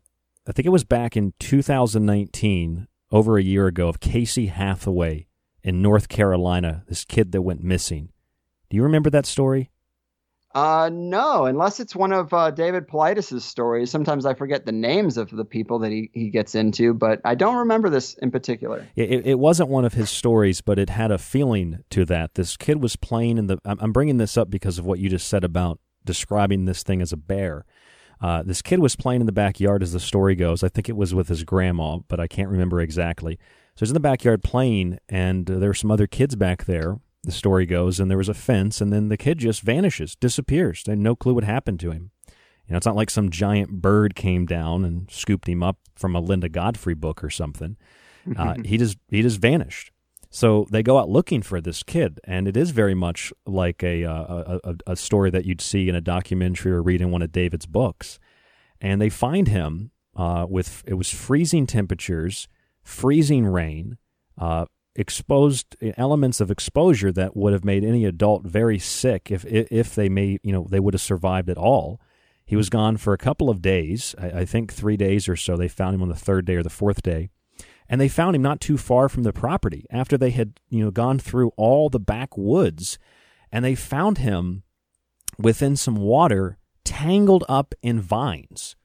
I think it was back in 2019, over a year ago, of Casey Hathaway in North Carolina. This kid that went missing. Do you remember that story? Uh, no, unless it's one of uh, David Paulides' stories. Sometimes I forget the names of the people that he, he gets into, but I don't remember this in particular. It, it, wasn't one of his stories, but it had a feeling to that. This kid was playing in the. I'm, I'm bringing this up because of what you just said about describing this thing as a bear. Uh, this kid was playing in the backyard, as the story goes. I think it was with his grandma, but I can't remember exactly. So he's in the backyard playing, and uh, there were some other kids back there. The story goes, and there was a fence, and then the kid just vanishes, disappears, and no clue what happened to him. You know, it's not like some giant bird came down and scooped him up from a Linda Godfrey book or something. Uh, [LAUGHS] he just he just vanished. So they go out looking for this kid, and it is very much like a, uh, a, a a story that you'd see in a documentary or read in one of David's books. And they find him uh, with it was freezing temperatures, freezing rain, uh, exposed elements of exposure that would have made any adult very sick if if they may you know they would have survived at all. He was gone for a couple of days, I, I think three days or so. They found him on the third day or the fourth day, and they found him not too far from the property after they had you know gone through all the backwoods, and they found him within some water, tangled up in vines.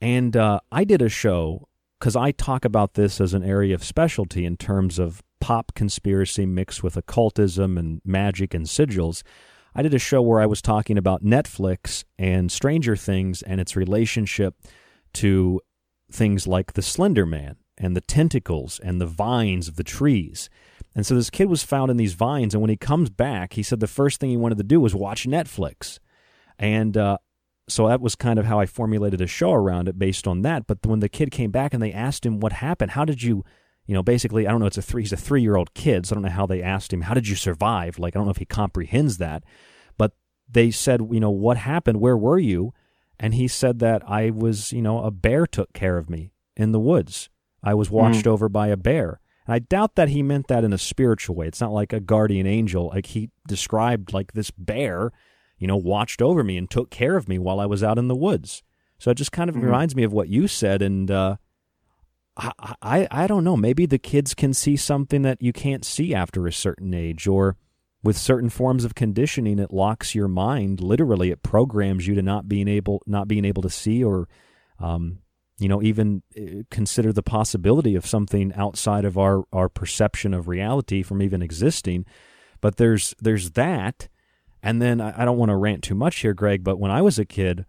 And uh, I did a show because I talk about this as an area of specialty in terms of pop conspiracy mixed with occultism and magic and sigils. I did a show where I was talking about Netflix and Stranger Things and its relationship to things like the Slender Man and the tentacles and the vines of the trees. And so this kid was found in these vines, and when he comes back, he said the first thing he wanted to do was watch Netflix. And uh, so that was kind of how I formulated a show around it based on that. But when the kid came back and they asked him what happened, how did you, you know, basically, I don't know, it's a three, he's a three year old kid, so I don't know how they asked him, how did you survive? Like, I don't know if he comprehends that. But they said, you know, what happened? Where were you? And he said that I was, you know, a bear took care of me in the woods. I was watched mm. over by a bear. And I doubt that he meant that in a spiritual way. It's not like a guardian angel. Like he described like this bear you know, watched over me and took care of me while I was out in the woods. So it just kind of mm-hmm. reminds me of what you said. And uh, I, I, don't know. Maybe the kids can see something that you can't see after a certain age, or with certain forms of conditioning, it locks your mind. Literally, it programs you to not being able, not being able to see, or um, you know, even uh, consider the possibility of something outside of our our perception of reality from even existing. But there's there's that and then I, I don't want to rant too much here, Greg, but when I was a kid,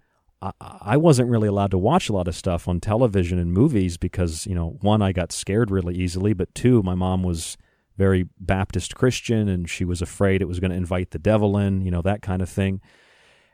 I, wasn't really allowed to watch a lot of stuff on television and movies because, you know, one, I got scared really easily, but two, my mom was very Baptist Christian and she was afraid it was going to invite the devil in, you know, that kind of thing.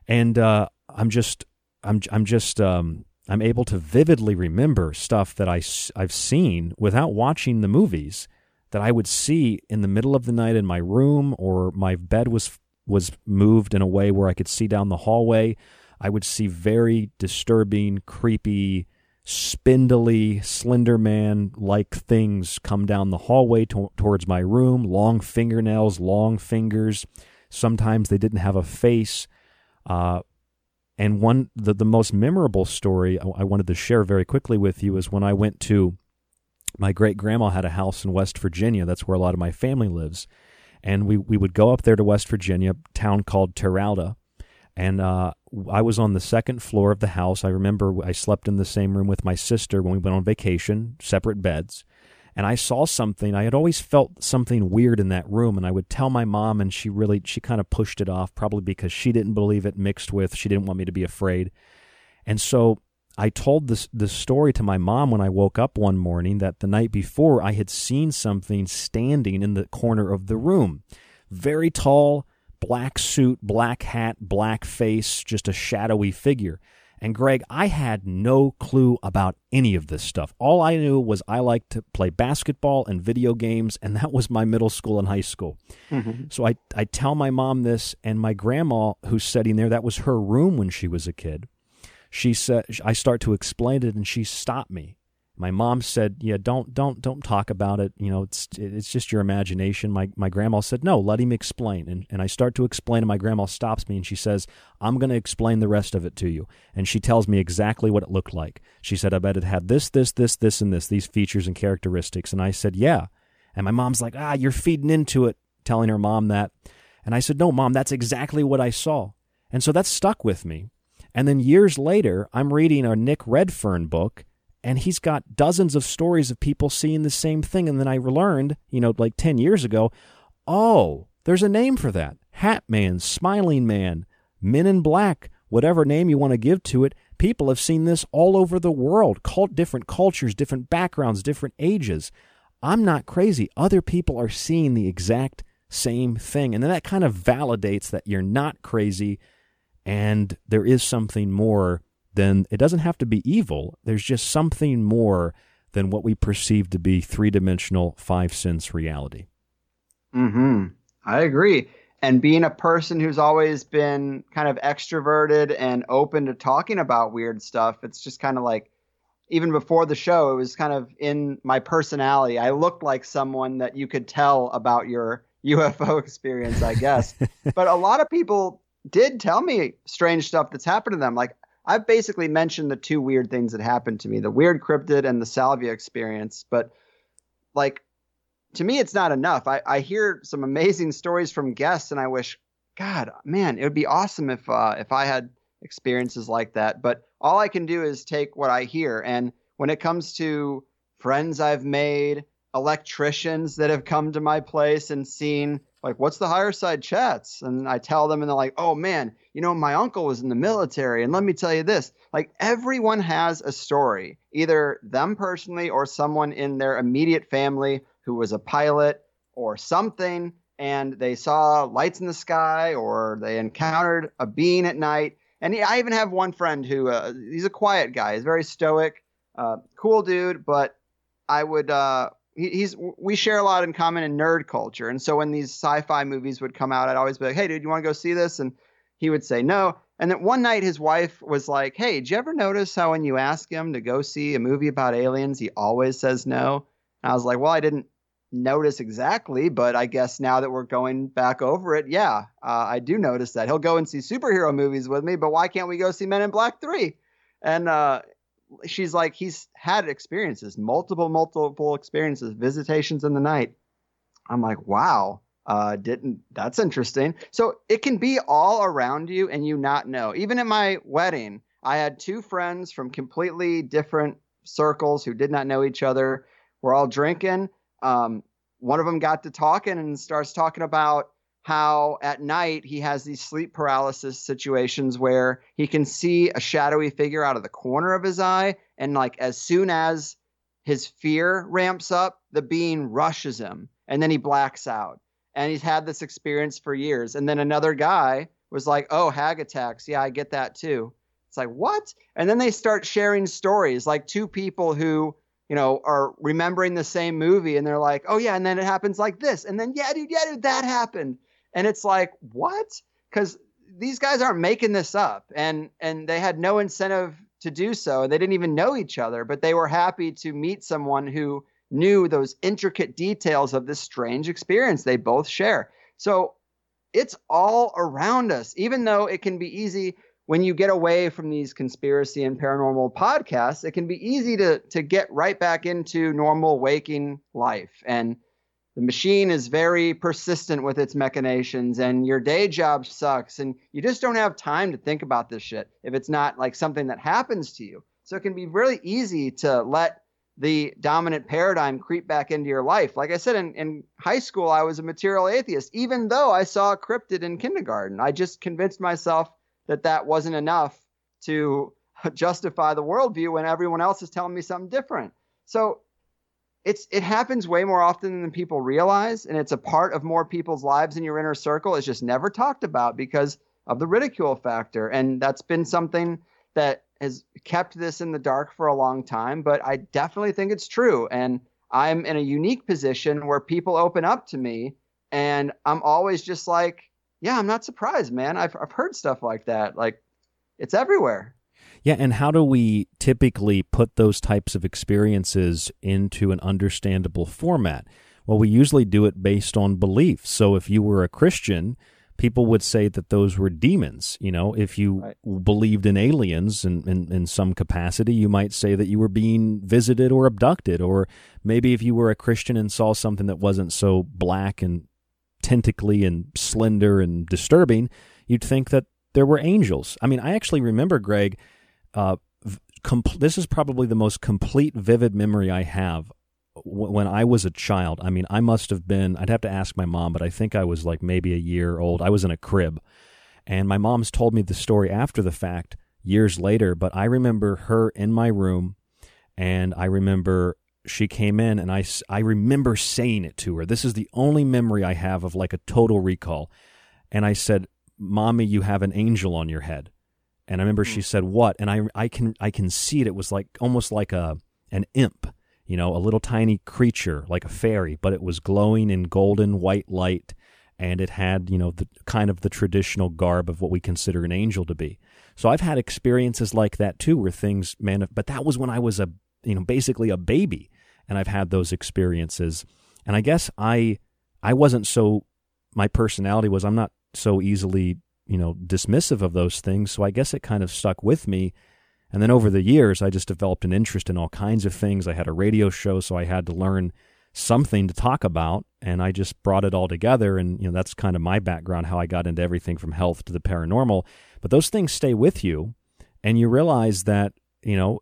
And uh, I'm just, I'm, I'm just, um, I'm able to vividly remember stuff that I, I've seen without watching the movies that I would see in the middle of the night in my room or my bed was was moved in a way where I could see down the hallway. I would see very disturbing, creepy, spindly, slender man like things come down the hallway to- towards my room, long fingernails, long fingers. Sometimes they didn't have a face. Uh, and one, the, the most memorable story I, I wanted to share very quickly with you is when I went to my great grandma had a house in West Virginia. That's where a lot of my family lives and we we would go up there to West Virginia, town called Terra Alta, and uh, I was on the second floor of the house. I remember I slept in the same room with my sister when we went on vacation, separate beds. And I saw something. I had always felt something weird in that room, and I would tell my mom, and she really she kind of pushed it off, probably because she didn't believe it. Mixed with she didn't want me to be afraid, and so I told this this story to my mom when I woke up one morning that the night before I had seen something standing in the corner of the room. Very tall, black suit, black hat, black face, just a shadowy figure. And Greg, I had no clue about any of this stuff. All I knew was I liked to play basketball and video games, and that was my middle school and high school. Mm-hmm. So I, I tell my mom this, and my grandma, who's sitting there, that was her room when she was a kid she said I start to explain it and she stopped me. My mom said, "Yeah, don't don't don't talk about it. You know, it's it's just your imagination." My my grandma said, "No, let him explain." And and I start to explain and my grandma stops me and she says, "I'm going to explain the rest of it to you." And she tells me exactly what it looked like. She said, "I bet it had this this this this and this these features and characteristics." And I said, "Yeah." And my mom's like, "Ah, you're feeding into it," telling her mom that. And I said, "No, mom, that's exactly what I saw." And so that stuck with me. And then years later, I'm reading a Nick Redfern book, and he's got dozens of stories of people seeing the same thing. And then I learned, you know, like 10 years ago, oh, there's a name for that Hat Man, Smiling Man, Men in Black, whatever name you want to give to it. People have seen this all over the world, cult, different cultures, different backgrounds, different ages. I'm not crazy. Other people are seeing the exact same thing. And then that kind of validates that you're not crazy and there is something more than it doesn't have to be evil. There's just something more than what we perceive to be three dimensional, five sense reality. Hmm. I agree. And being a person who's always been kind of extroverted and open to talking about weird stuff, it's just kind of like even before the show, it was kind of in my personality. I looked like someone that you could tell about your [LAUGHS] UFO experience, I guess. [LAUGHS] but a lot of people did tell me strange stuff that's happened to them. Like I've basically mentioned the two weird things that happened to me, the weird cryptid and the salvia experience, but like to me it's not enough. I, I hear some amazing stories from guests and I wish God, man, it would be awesome if uh, if I had experiences like that. But all I can do is take what I hear. And when it comes to friends I've made, electricians that have come to my place and seen like what's the higher side chats? And i tell them and they're like oh man you know my uncle was in the military and let me tell you this like everyone has a story either them personally or someone in their immediate family who was a pilot or something and they saw lights in the sky or they encountered a being at night. And i even have one friend who uh, he's a quiet guy he's very stoic uh, cool dude but i would uh, he's we share a lot in common in nerd culture. And so when these sci-fi movies would come out i'd always be like hey dude you want to go see this? And he would say no. And then one night his wife was like hey did you ever notice how when you ask him to go see a movie about aliens he always says no? And i was like well i didn't notice exactly but i guess now that we're going back over it yeah uh, i do notice that. He'll go and see superhero movies with me but why can't we go see men in black 3 and uh, she's like he's had experiences multiple multiple experiences visitations in the night. I'm like wow uh didn't that's interesting. So it can be all around you and you not know. Even at my wedding i had two friends from completely different circles who did not know each other. We're all drinking. Um one of them got to talking and starts talking about how at night he has these sleep paralysis situations where he can see a shadowy figure out of the corner of his eye and like as soon as his fear ramps up the being rushes him and then he blacks out. And he's had this experience for years. And then another guy was like oh hag attacks. Yeah i get that too. It's like what? And then they start sharing stories like two people who you know are remembering the same movie and they're like oh yeah and then it happens like this and then yeah dude yeah dude that happened and it's like what? Because these guys aren't making this up and and they had no incentive to do so and they didn't even know each other but they were happy to meet someone who knew those intricate details of this strange experience they both share. So it's all around us even though it can be easy when you get away from these conspiracy and paranormal podcasts it can be easy to to get right back into normal waking life. And the machine is very persistent with its machinations and your day job sucks and you just don't have time to think about this shit if it's not like something that happens to you. So it can be really easy to let the dominant paradigm creep back into your life. Like i said in, in high school i was a material atheist even though i saw a cryptid in kindergarten. I just convinced myself that that wasn't enough to [LAUGHS] justify the worldview when everyone else is telling me something different. So it's it happens way more often than people realize and it's a part of more people's lives in your inner circle it's just never talked about because of the ridicule factor. And that's been something that has kept this in the dark for a long time but i definitely think it's true. And i'm in a unique position where people open up to me and i'm always just like yeah i'm not surprised man. I've, I've heard stuff like that. Like it's everywhere yeah, and how do we typically put those types of experiences into an understandable format? Well, we usually do it based on belief. So if you were a Christian, people would say that those were demons. You know, if you right. believed in aliens in, in, in, some capacity, you might say that you were being visited or abducted. Or maybe if you were a Christian and saw something that wasn't so black and tentacly and slender and disturbing, you'd think that there were angels. I mean, I actually remember, Greg, uh, com- this is probably the most complete, vivid memory I have w- when I was a child. I mean, I must have been, I'd have to ask my mom, but I think I was like maybe a year old. I was in a crib. And my mom's told me the story after the fact years later, but I remember her in my room and I remember she came in and I, I remember saying it to her. This is the only memory I have of like a total recall. And I said, Mommy, you have an angel on your head. And I remember she hmm. said, "What?" And I I can I can see it. It was like almost like a an imp, you know, a little tiny creature like a fairy, but it was glowing in golden white light, and it had, you know, the kind of the traditional garb of what we consider an angel to be. So I've had experiences like that too, where things, man, but that was when I was a, you know, basically a baby, and I've had those experiences, and I guess I, I wasn't so, my personality was I'm not so easily, you know, dismissive of those things, so I guess it kind of stuck with me. And then over the years, I just developed an interest in all kinds of things. I had a radio show, so I had to learn something to talk about. And I just brought it all together. And you know that's kind of my background how I got into everything from health to the paranormal. But those things stay with you. And you realize that you know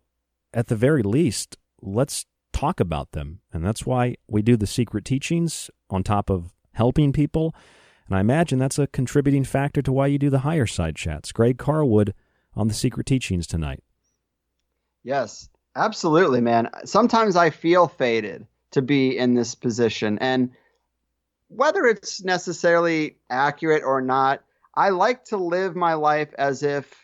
at the very least let's talk about them. And that's why we do the secret teachings on top of helping people and I imagine that's a contributing factor to why you do the higher side chats Greg Carlwood on the secret teachings tonight Yes absolutely man sometimes I feel fated to be in this position. And whether it's necessarily accurate or not, I like to live my life as if,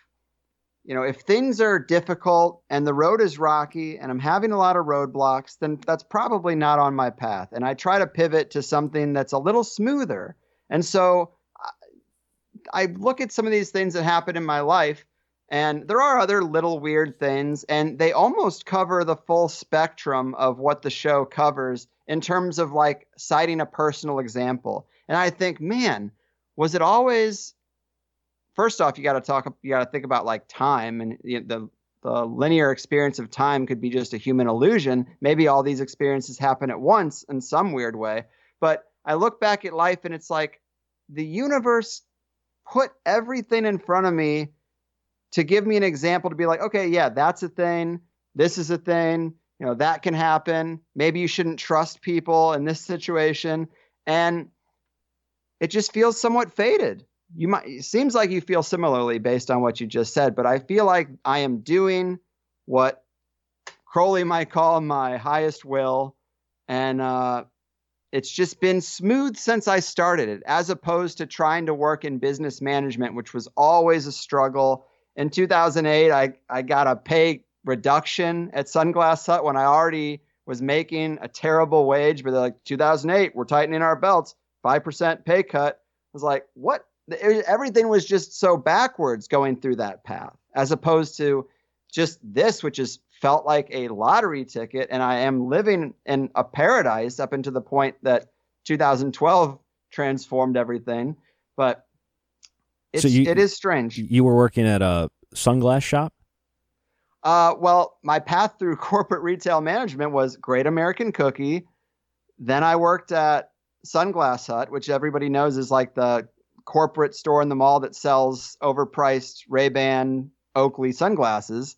you know, if things are difficult and the road is rocky and I'm having a lot of roadblocks, then that's probably not on my path. And I try to pivot to something that's a little smoother. And so I look at some of these things that happen in my life and there are other little weird things, and they almost cover the full spectrum of what the show covers in terms of like citing a personal example. And I think, man, was it always? First off, you got to talk. You got to think about like time and the the linear experience of time could be just a human illusion. Maybe all these experiences happen at once in some weird way. But I look back at life and it's like the universe put everything in front of me to give me an example to be like, okay, yeah, that's a thing. This is a thing. You know, that can happen. Maybe you shouldn't trust people in this situation. And it just feels somewhat fated. You might it seems like you feel similarly based on what you just said, but I feel like I am doing what Crowley might call my highest will. And uh, it's just been smooth since I started it, as opposed to trying to work in business management, which was always a struggle in 2008, I, I got a pay reduction at Sunglass Hut when I already was making a terrible wage. But they're like, 2008, we're tightening our belts, 5% pay cut. I was like, what? Everything was just so backwards going through that path, as opposed to just this, which is felt like a lottery ticket. And I am living in a paradise up until the point that 2012 transformed everything. But it's, so you, it is strange. You were working at a sunglass shop? Uh, well, my path through [LAUGHS] corporate retail management was Great American Cookie. Then I worked at Sunglass Hut, which everybody knows is like the corporate store in the mall that sells overpriced Ray-Ban Oakley sunglasses.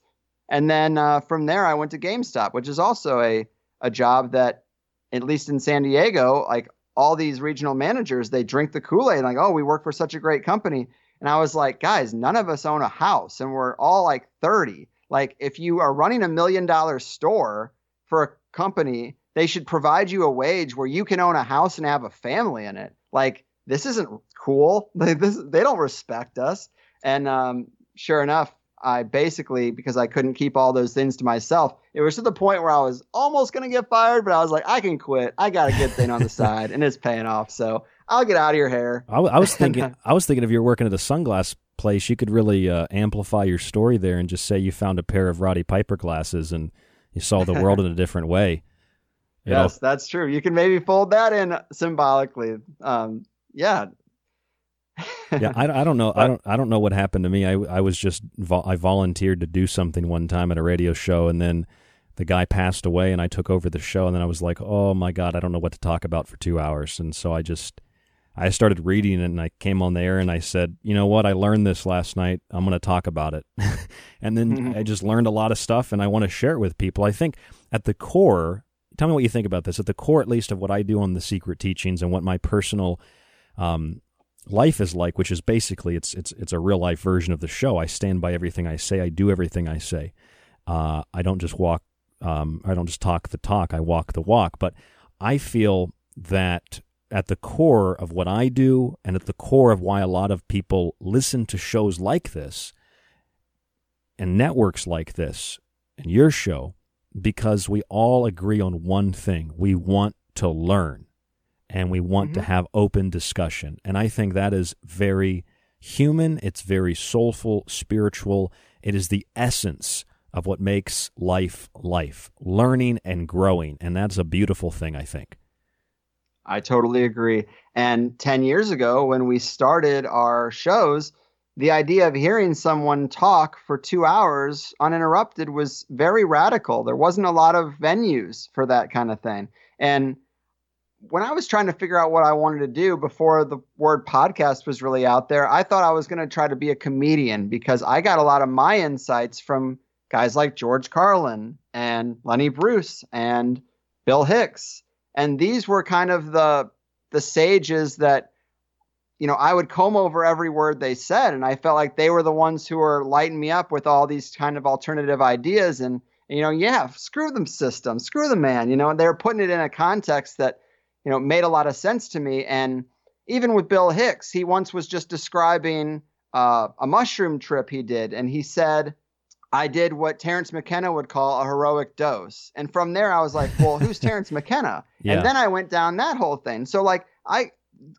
And then uh, from there, I went to GameStop, which is also a a job that, at least in San Diego, like all these regional managers, they drink the Kool Aid, like, oh, we work for such a great company. And I was like, guys, none of us own a house and we're all like 30. Like, if you are running a million dollar store for a company, they should provide you a wage where you can own a house and have a family in it. Like, this isn't cool. [LAUGHS] Like, this, they don't respect us. And um, sure enough, I basically, because I couldn't keep all those things to myself, it was to the point where I was almost going to get fired, but I was like, I can quit. I got a good thing on the [LAUGHS] side and it's paying off. So I'll get out of your hair. I, I was thinking, [LAUGHS] I was thinking if you're working at a sunglass place, you could really uh, amplify your story there and just say you found a pair of Roddy Piper glasses and you saw the world in a different way. You yes, know? that's true. You can maybe fold that in symbolically. Um, yeah. Yeah, I, I don't know. I don't. I don't know what happened to me. I, I was just I volunteered to do something one time at a radio show, and then the guy passed away, and I took over the show, and then I was like, oh my god, I don't know what to talk about for two hours, and so I just I started reading it and I came on the air and I said, you know what, I learned this last night. I'm going to talk about it. [LAUGHS] and then mm-hmm. I just learned a lot of stuff and I want to share it with people. I think at the core, tell me what you think about this. At the core, at least, of what I do on the secret teachings and what my personal um, life is like, which is basically it's it's it's a real life version of the show. I stand by everything I say. I do everything I say. Uh, I don't just walk. Um, I don't just talk the talk. I walk the walk. But I feel that at the core of what I do and at the core of why a lot of people listen to shows like this and networks like this and your show because we all agree on one thing. We want to learn. And we want to Mhm. have open discussion. And I think that is very human, it's very soulful, spiritual. It is the essence of what makes life life, learning and growing. And that's a beautiful thing, I think. I totally agree. And 10 years ago, when we started our shows, the idea of hearing someone talk for two hours uninterrupted was very radical. There wasn't a lot of venues for that kind of thing. And when I was trying to figure out what I wanted to do before the word podcast was really out there, I thought I was going to try to be a comedian because I got a lot of my insights from guys like George Carlin and Lenny Bruce and Bill Hicks. And these were kind of the the sages that you know, I would comb over every word they said, and I felt like they were the ones who were lighting me up with all these kind of alternative ideas. And you know, yeah, screw the system, screw the man. You know, and they were putting it in a context that you know made a lot of sense to me. And even with Bill Hicks, he once was just describing uh, a mushroom trip he did, and he said. I did what Terence McKenna would call a heroic dose. And from there, I was like, well, [LAUGHS] who's Terence McKenna? Yeah. And then I went down that whole thing. So, like, I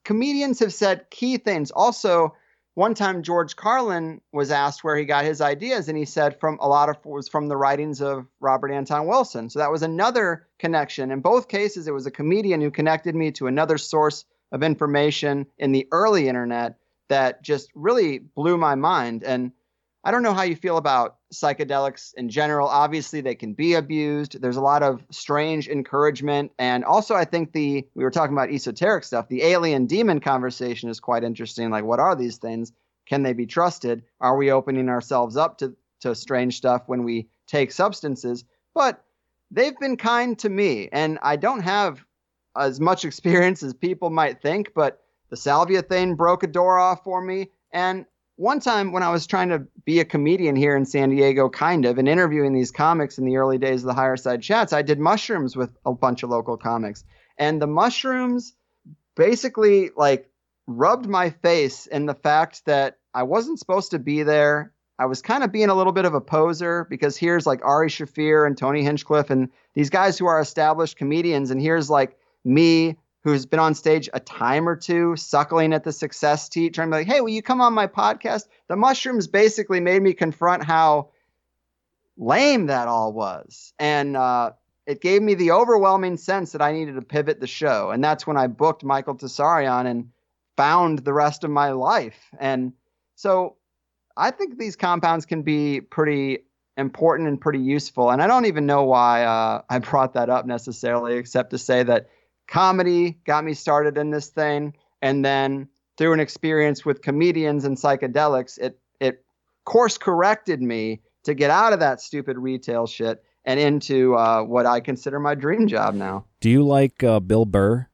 comedians have said key things. Also, one time George Carlin was asked where he got his ideas, and he said from a lot of was from the writings of Robert Anton Wilson. So that was another connection. In both cases, it was a comedian who connected me to another source of information in the early internet that just really blew my mind. And I don't know how you feel about psychedelics in general. Obviously, they can be abused. There's a lot of strange encouragement. And also, I think the, we were talking about esoteric stuff, the alien demon conversation is quite interesting. Like, what are these things? Can they be trusted? Are we opening ourselves up to, to strange stuff when we take substances? But they've been kind to me. And I don't have as much [LAUGHS] experience as people might think, but the salvia thing broke a door off for me. And one time when I was trying to be a comedian here in San Diego, kind of, and interviewing these comics in the early days of the Higher Side Chats, I did mushrooms with a bunch of local comics. And the mushrooms basically like rubbed my face in the fact that I wasn't supposed to be there. I was kind of being a little bit of a poser because here's like Ari Shaffir and Tony Hinchcliffe and these guys who are established comedians. And here's like me who's been on stage a time or two, suckling at the success teat, trying to be like, hey, will you come on my podcast? The mushrooms basically made me confront how lame that all was. And uh, it gave me the overwhelming sense that I needed to pivot the show. And that's when I booked Michael Tsarion and found the rest of my life. And so I think these compounds can be pretty important and pretty useful. And I don't even know why uh, I brought that up necessarily, except to say that comedy got me started in this thing. And then through an experience with comedians and psychedelics, it, it course corrected me to get out of that stupid retail shit and into uh, what I consider my dream job now. Do you like uh, Bill Burr?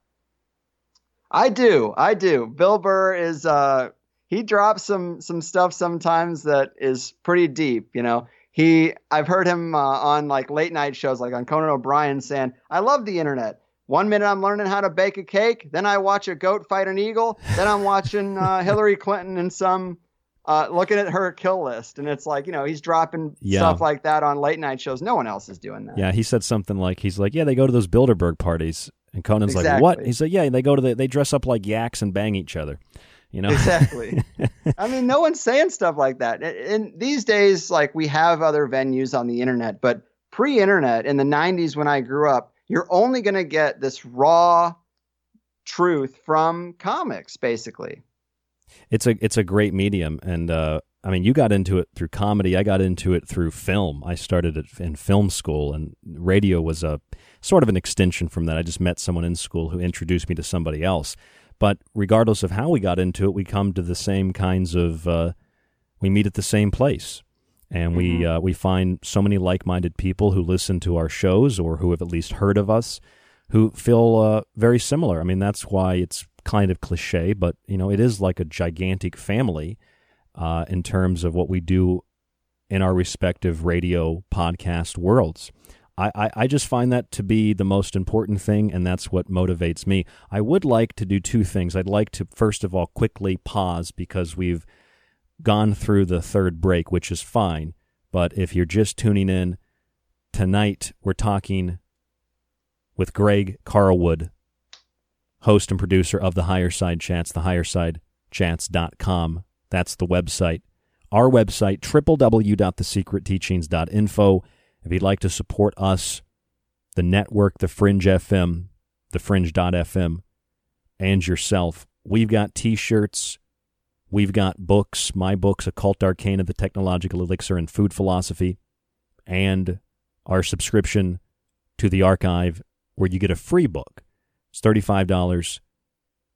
I do. I do. Bill Burr is uh he drops some some stuff sometimes that is pretty deep, you know. He I've heard him uh, on like late night shows like on Conan O'Brien saying, "I love the internet. One minute I'm learning how to bake a cake, then I watch a goat fight an eagle, then I'm watching uh, [LAUGHS] Hillary Clinton and some uh, looking at her kill list, and it's like you know he's dropping Yeah. stuff like that on late night shows. No one else is doing that. Yeah, he said something like he's like, yeah, they go to those Bilderberg parties, and Conan's like, what? Exactly. He's like, yeah, they go to the, they dress up like yaks and bang each other, you know? Exactly. [LAUGHS] I mean, no one's saying stuff like that. And- And these days, like we have other venues on the internet, but pre-internet in the '90s when I grew up, you're only going to get this raw truth from comics, basically. it's a it's a great medium, and uh, I mean, you got into it through comedy. I got into it through film. I started it in film school, and radio was a sort of an extension from that. I just met someone in school who introduced me to somebody else. But regardless of how we got into it, we come to the same kinds of uh, we meet at the same place, and we uh, we find so many like minded people who listen to our shows or who have at least heard of us, who feel uh, very similar. I mean, that's why it's kind of cliche, but you know, it is like a gigantic family uh, in terms of what we do in our respective radio podcast worlds. I, I, I just find that to be the most important thing, and that's what motivates me. I would like to do two things. I'd like to, first of all, quickly pause because we've gone through the third break, which is fine. But if you're just tuning in, tonight we're talking with Greg Carlwood, host and producer of the Higher Side Chats, thehighersidechats.com. That's the website. Our website, www.thesecretteachings.info. If you'd like to support us, the network, the Fringe FM, the Fringe.fm, and yourself, we've got t shirts, we've got books, my books, Occult Arcana, The Technological Elixir, and Food Philosophy, and our subscription to the archive where you get a free book. It's $35.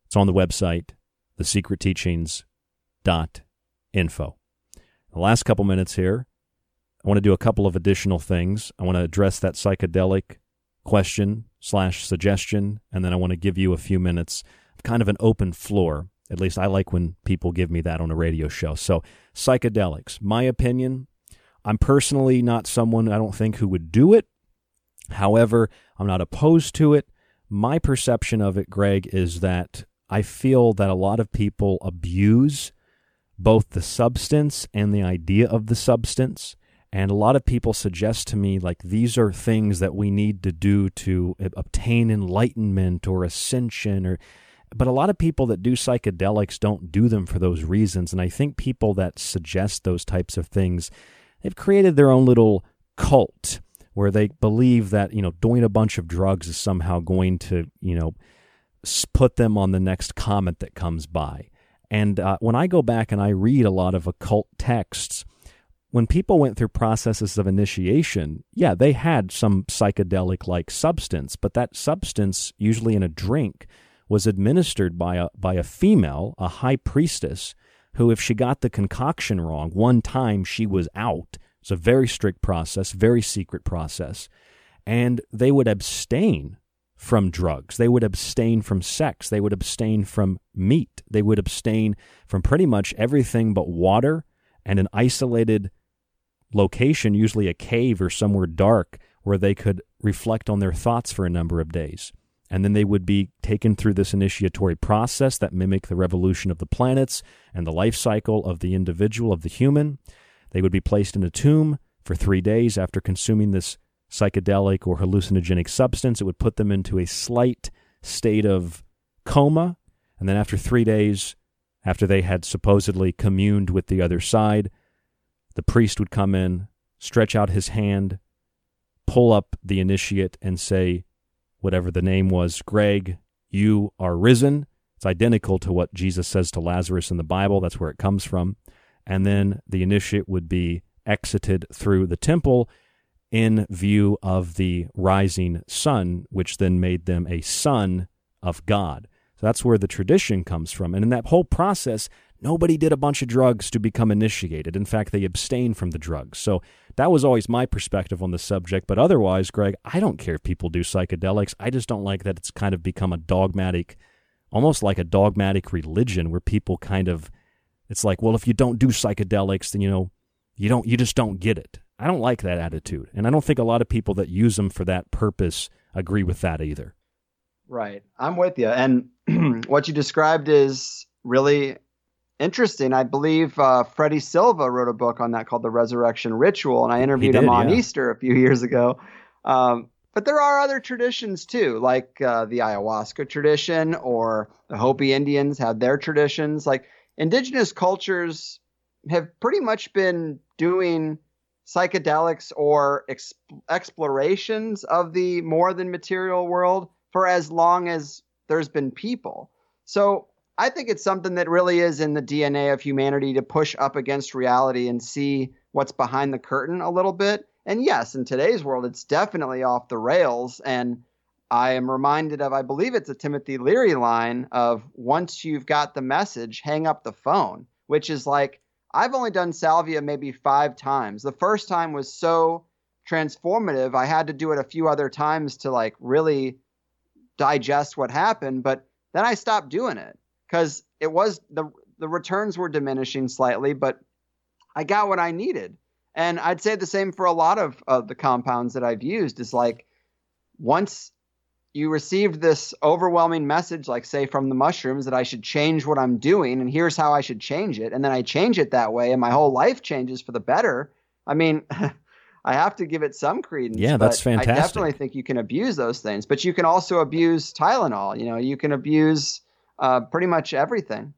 It's on the website, thesecretteachings.info. The last couple minutes here, I want to do a couple of additional things. I want to address that psychedelic question slash suggestion, and then I want to give you a few minutes of kind of an open floor. At least I like when people give me that on a radio show. So, psychedelics, my opinion, I'm personally not someone I don't think who would do it. However, I'm not opposed to it. My perception of it, Greg, is that I feel that a lot of people abuse both the substance and the idea of the substance. And a lot of people suggest to me, like, these are things that we need to do to obtain enlightenment or ascension or. But a lot of people that do psychedelics don't do them for those reasons. And I think people that suggest those types of things, they've created their own little cult where they believe that, you know, doing a bunch of drugs is somehow going to, you know, put them on the next comet that comes by. And uh, when I go back and I read a lot of occult texts, when people went through processes of initiation, yeah, they had some psychedelic like substance, but that substance, usually in a drink, was administered by a, by a female, a high priestess, who, if she got the concoction wrong, one time she was out. It's a very strict process, very secret process. And they would abstain from drugs. They would abstain from sex. They would abstain from meat. They would abstain from pretty much everything but water and an isolated location, usually a cave or somewhere dark, where they could reflect on their thoughts for a number of days. And then they would be taken through this initiatory process that mimic the revolution of the planets and the life cycle of the individual, of the human. They would be placed in a tomb for three days after consuming this psychedelic or hallucinogenic substance. It would put them into a slight state of coma. And then after three days, after they had supposedly communed with the other side, the priest would come in, stretch out his hand, pull up the initiate, and say, whatever the name was, Greg, you are risen. It's identical to what Jesus says to Lazarus in the Bible. That's where it comes from. And then the initiate would be exited through the temple in view of the rising sun, which then made them a son of God. So that's where the tradition comes from. And in that whole process, nobody did a bunch of drugs to become initiated. In fact, they abstained from the drugs. So that was always my perspective on the subject. But otherwise, Greg, I don't care if people do psychedelics. I just don't like that it's kind of become a dogmatic, almost like a dogmatic religion where people kind of, it's like, well, if you don't do psychedelics, then, you know, you don't, you just don't get it. I don't like that attitude. And I don't think a lot of people that use them for that purpose agree with that either. Right. I'm with you. And [CLEARS THROAT] what you described is really interesting. I believe uh, Freddie Silva wrote a book on that called The Resurrection Ritual, and I interviewed did, him on yeah. Easter a few [LAUGHS] years ago. Um, but there are other traditions too, like uh, the ayahuasca tradition or the Hopi Indians have their traditions. Like indigenous cultures have pretty much been doing psychedelics or exp- explorations of the more than material world for as long as there's been people. So I think it's something that really is in the DNA of humanity to push up against reality and see what's behind the curtain a little bit. And yes, in today's world, it's definitely off the rails. And I am reminded of, I believe it's a Timothy Leary line of once you've got the message, hang up the phone, which is like, I've only done salvia maybe five times. The first time was so transformative, I had to do it a few other times to like really digest what happened. But then I stopped doing it because it was the the returns were diminishing slightly, but I got what I needed. And I'd say the same for a lot of, of the compounds that I've used. Is like once you received this overwhelming message, like say from the mushrooms, that I should change what I'm doing, and here's how I should change it, and then I change it that way, and my whole life changes for the better. I mean, [LAUGHS] I have to give it some credence. Yeah, that's but fantastic. I definitely think you can abuse those things, but you can also abuse Tylenol. You know, you can abuse uh, pretty much everything.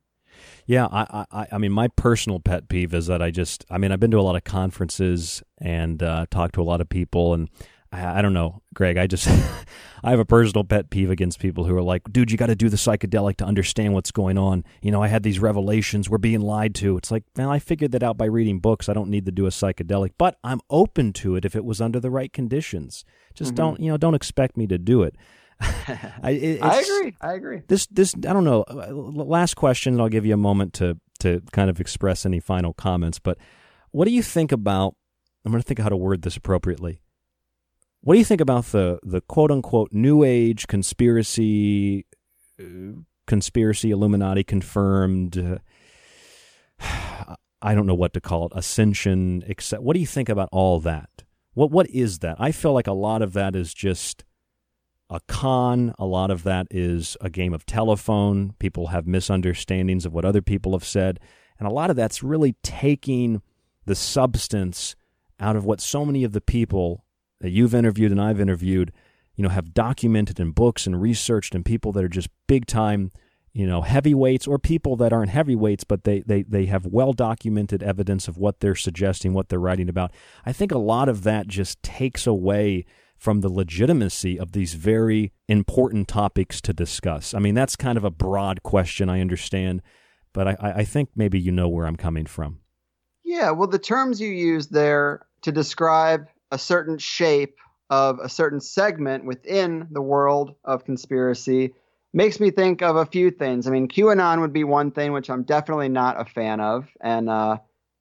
Yeah, I, I, I mean, my personal pet peeve is that I just, I mean, I've been to a lot of conferences and uh, talked to a lot of people, and I, I don't know, Greg. I just, [LAUGHS] I have a personal pet peeve against people who are like, dude, you got to do the psychedelic to understand what's going on. You know, I had these revelations. We're being lied to. It's like, man, I figured that out by reading books. I don't need to do a psychedelic, but I'm open to it if it was under the right conditions. Just Mhm. don't, you know, don't expect me to do it. [LAUGHS] I, it- I agree. I agree. This this I don't know. uh, Last question, and I'll give you a moment to to kind of express any final comments. But what do you think about? I'm going to think of how to word this appropriately. What do you think about the the quote unquote New Age conspiracy, uh, conspiracy Illuminati confirmed? Uh, [SIGHS] I don't know what to call it. Ascension. Except, what do you think about all that? What what is that? I feel like a lot of that is just a con. A lot of that is a game of telephone. People have misunderstandings of what other people have said. And a lot of that's really taking the substance out of what so many of the people that you've interviewed and I've interviewed, you know, have documented in books and researched and people that are just big time, you know, heavyweights or people that aren't heavyweights, but they, they, they have well documented evidence of what they're suggesting, what they're writing about. I think a lot of that just takes away from the legitimacy of these very important topics to discuss. I mean, that's kind of a broad question, I understand, but I, I think maybe you know where I'm coming from. Yeah, well, the terms you use there to describe a certain shape of a certain segment within the world of conspiracy makes me think of a few things. I mean, QAnon would be one thing, which I'm definitely not a fan of, and uh,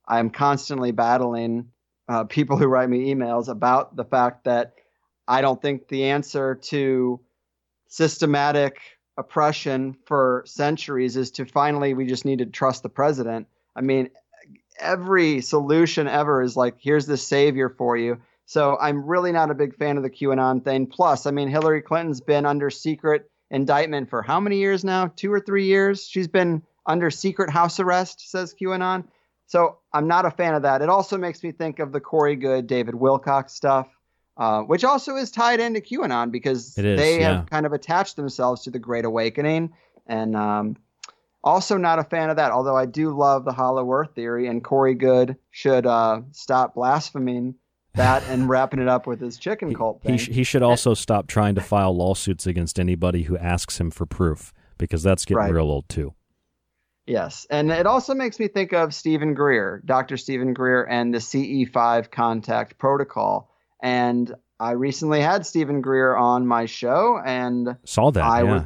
I'm constantly battling uh, people who write me emails about the fact that I don't think the answer to systematic oppression for centuries is to finally we just need to trust the president. I mean, every solution ever is like, here's the savior for you. So I'm really not a big fan of the QAnon thing. Plus, I mean, Hillary Clinton's been under secret indictment for how many years now? Two or three years? She's been under secret house arrest, says QAnon. So I'm not a fan of that. It also makes me think of the Corey Goode, David Wilcock stuff, uh, which also is tied into QAnon because is, they yeah. have kind of attached themselves to the Great Awakening. And um, also not a fan of that, although I do love the Hollow Earth theory, and Corey Goode should uh, stop blaspheming that and [LAUGHS] wrapping it up with his chicken cult thing. He, sh- he should also stop trying to file lawsuits against anybody who asks him for proof because that's getting Right. real old too. Yes, and it also makes me think of Steven Greer, Dr. Steven Greer, and the CE5 contact protocol. And I recently had Steven Greer on my show, and Saw that, I yeah. was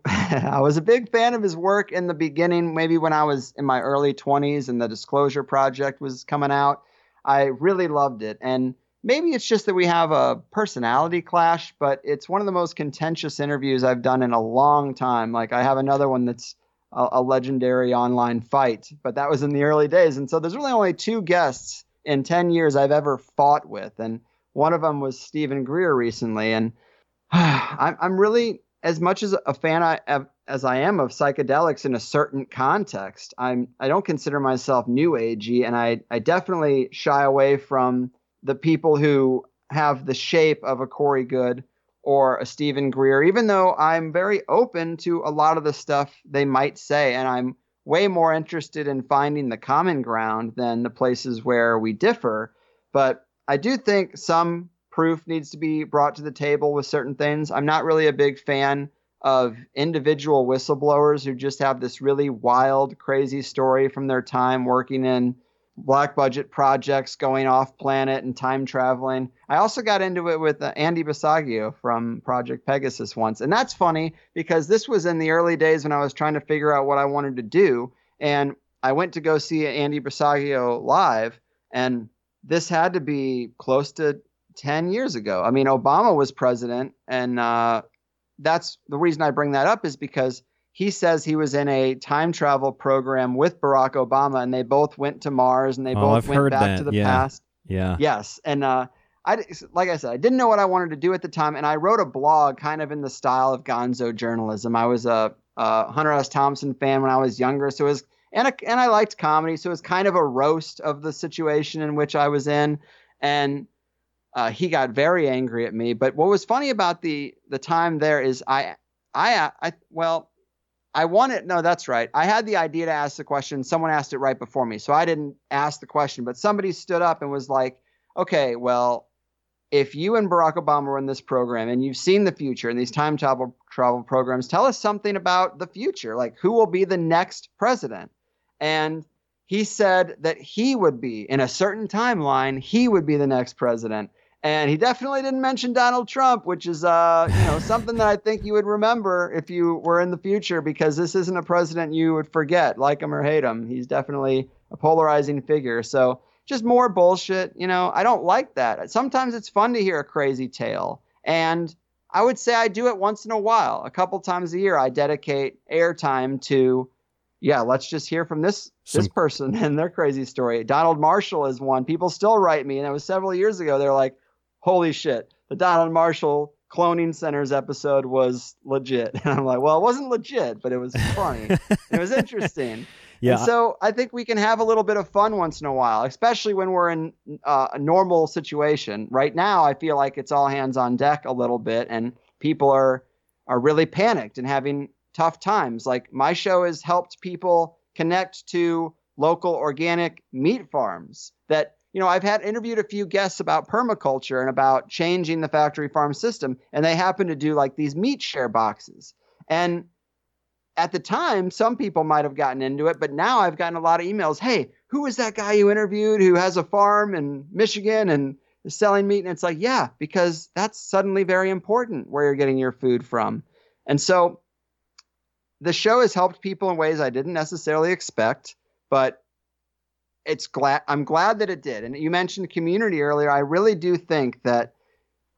[LAUGHS] I was a big fan of his work in the beginning, maybe when I was in my early 20s and the Disclosure Project was coming out. I really loved it. And maybe it's just that we have a personality clash, but it's one of the most contentious interviews I've done in a long time. Like, I have another one that's a, a legendary online fight, but that was in the early days. And so there's really only two guests in 10 years I've ever fought with. And one of them was Steven Greer recently. And [SIGHS] I'm, I'm really as much as a fan I, as I am of psychedelics in a certain context. I'm I don't consider myself new agey, and I I definitely shy away from the people who have the shape of a Corey Goode or a Steven Greer, even though I'm very open to a lot of the stuff they might say, and I'm way more interested in finding the common ground than the places where we differ. But I do think some proof needs to be brought to the table with certain things. I'm not really a big fan of individual whistleblowers who just have this really wild, crazy story from their time working in black budget projects, going off planet and time traveling. I also got into it with uh, Andy Basiago from Project Pegasus once. And that's funny because this was in the early days when I was trying to figure out what I wanted to do. And I went to go see Andy Basiago live. And this had to be close to 10 years ago. I mean, Obama was president, and uh, that's the reason I bring that up is because he says he was in a time travel program with Barack Obama, and they both went to Mars, and they oh, both I've went back that. to the yeah. past. Yeah. Yes, and uh, I like I said, I didn't know what I wanted to do at the time, and I wrote a blog kind of in the style of Gonzo journalism. I was a, a Hunter S. Thompson fan when I was younger, so it was and a, and I liked comedy, so it was kind of a roast of the situation in which I was in, and uh, he got very angry at me. But what was funny about the the time there is I I I well I wanted no that's right. I had the idea to ask the question. Someone asked it right before me, so I didn't ask the question. But somebody stood up and was like, "Okay, well." If you and Barack Obama were in this program and you've seen the future in these time travel travel programs, tell us something about the future. Like who will be the next president? And he said that he would be in a certain timeline, he would be the next president and he definitely didn't mention Donald Trump, which is uh, you know [LAUGHS] something that I think you would remember if you were in the future, because this isn't a president you would forget, like him or hate him. He's definitely a polarizing figure. So just more bullshit. You know, I don't like that. Sometimes it's fun to hear a crazy tale, and I would say I do it once in a while. A couple times a year, I dedicate airtime to. Yeah, let's just hear from this Some... this person [LAUGHS] and their crazy story. Donald Marshall is one. People still write me, and it was several years ago. They're like, holy shit, the Donald Marshall cloning centers episode was legit. [LAUGHS] And I'm like, well, it wasn't legit, but it was funny. it was interesting. [LAUGHS] Yeah. And so I think we can have a little bit of fun once in a while, especially when we're in uh, a normal situation. Right now, I feel like it's all hands on deck a little bit, and people are are really panicked and having tough times. Like my show has helped people connect to local organic meat farms that you know, I've had interviewed a few guests about permaculture and about changing the factory farm system, and they happen to do like these meat share boxes. And at the time, some people might have gotten into it, but now I've gotten a lot of emails. Hey, who is that guy you interviewed who has a farm in Michigan and is selling meat? And it's like, yeah, because that's suddenly very important where you're getting your food from. And so the show has helped people in ways I didn't necessarily expect, but it's glad I'm glad that it did. And you mentioned community earlier. I really do think that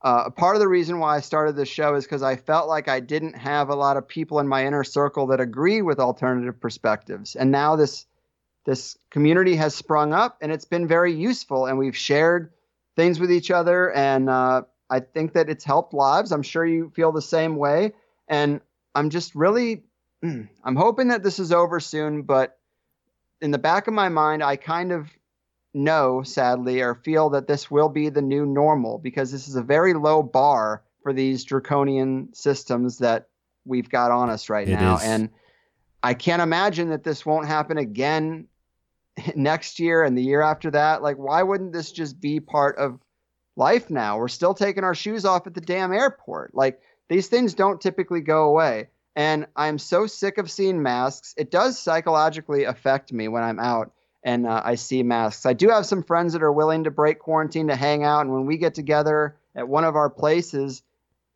uh, part of the reason why I started this show is because I felt like I didn't have a lot of people in my inner circle that agreed with alternative perspectives. And now this this community has sprung up, and it's been very useful. And we've shared things with each other, and uh, I think that it's helped lives. I'm sure you feel the same way. And I'm just really, Hmm. I'm hoping that this is over soon, but in the back of my mind, I kind of know, sadly, or feel that this will be the new normal because this is a very low bar for these draconian systems that we've got on us right it now. Is. And I can't imagine that this won't happen again [LAUGHS] next year and the year after that. Like, why wouldn't this just be part of life now? We're still taking our shoes off at the damn airport. Like, these things don't typically go away. And I'm so sick of seeing masks. It does psychologically affect me when I'm out and uh, I see masks. I do have some friends that are willing to break quarantine to hang out. And when we get together at one of our places,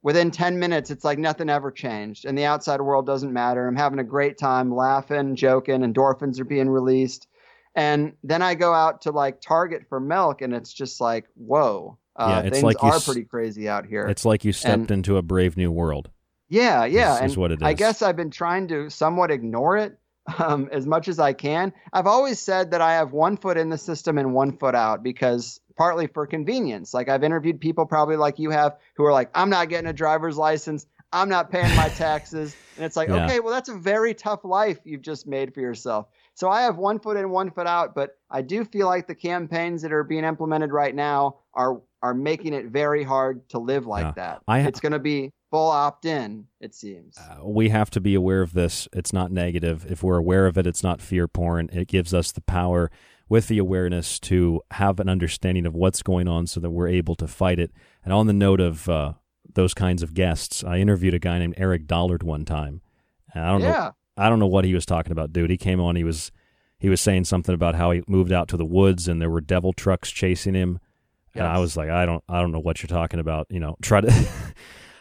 within 10 minutes, it's like nothing ever changed. And the outside world doesn't matter. I'm having a great time, laughing, joking, endorphins are being released. And then I go out to like Target for milk, and it's just like, whoa. Uh, yeah, it's things like are pretty crazy out here. It's like you stepped and, into a brave new world. Yeah, yeah. This and what it is. I guess I've been trying to somewhat ignore it um, as much as I can. I've always said that I have one foot in the system and one foot out because partly for convenience. Like I've interviewed people probably like you have who are like, I'm not getting a driver's license. I'm not paying my taxes. and it's like, yeah. okay, well, that's a very tough life you've just made for yourself. So I have one foot in, one foot out, but I do feel like the campaigns that are being implemented right now are are making it very hard to live like yeah. that. I, it's going to be full opt in, it seems. Uh, we have to be aware of this. It's not negative. If we're aware of it, it's not fear porn. It gives us the power with the awareness to have an understanding of what's going on so that we're able to fight it. And on the note of uh, those kinds of guests, I interviewed a guy named Eric Dollard one time. And I don't yeah. know I don't know what he was talking about, dude. He came on, he was he was saying something about how he moved out to the woods and there were devil trucks chasing him. Yes. And I was like, I don't I don't know what you're talking about. You know, try to [LAUGHS]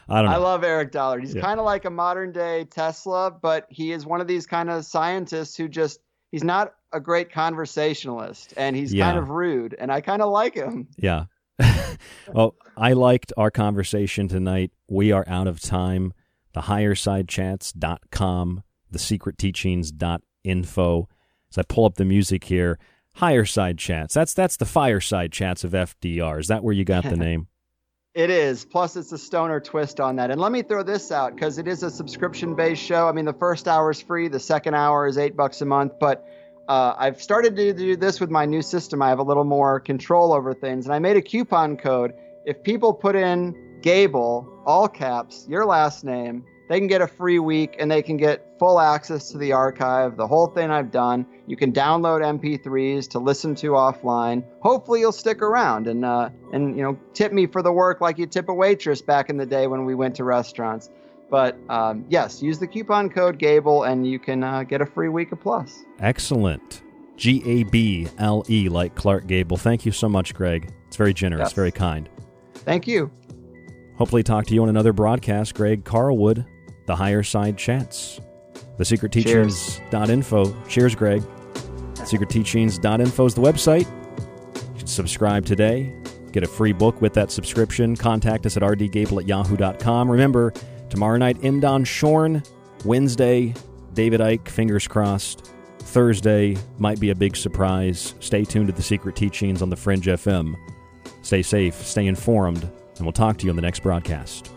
I don't know. I love Eric Dollard. He's yeah. kind of like a modern day Tesla, but he is one of these kind of scientists who just he's not a great conversationalist and he's yeah. kind of rude and I kind of like him. Yeah. [LAUGHS] well, I liked our conversation tonight. We are out of time. TheHigherSideChats.com, TheSecretTeachings.info. As I pull up the music here, Higher Side Chats. That's that's the fireside chats of FDR. Is that where you got the [LAUGHS] name? It is. Plus, it's a stoner twist on that. And let me throw this out because it is a subscription based show. I mean, the first hour is free, the second hour is eight bucks a month. But uh, I've started to do this with my new system. I have a little more control over things. And I made a coupon code. if people put in Gable, all caps, your last name, they can get a free week and they can get full access to the archive, the whole thing I've done. You can download MP3s to listen to offline. Hopefully, you'll stick around and uh, and you know tip me for the work like you tip a waitress back in the day when we went to restaurants. But um, yes, use the coupon code Gable and you can uh, get a free week of Plus. Excellent. G A B L E, like Clark Gable. Thank you so much, Greg. It's very generous, Yes. very kind. Thank you. Hopefully, talk to you on another broadcast. Greg Carlwood, The Higher Side Chats. The Secret Teachings.info. Cheers, Greg. Secret Teachings.info is the website. You can subscribe today. Get a free book with that subscription. Contact us at rdgable at yahoo.com. Remember, tomorrow night, M. Don Schorn. Wednesday, David Icke, fingers crossed. Thursday might be a big surprise. Stay tuned to the Secret Teachings on the Fringe FM. Stay safe, stay informed, and we'll talk to you on the next broadcast.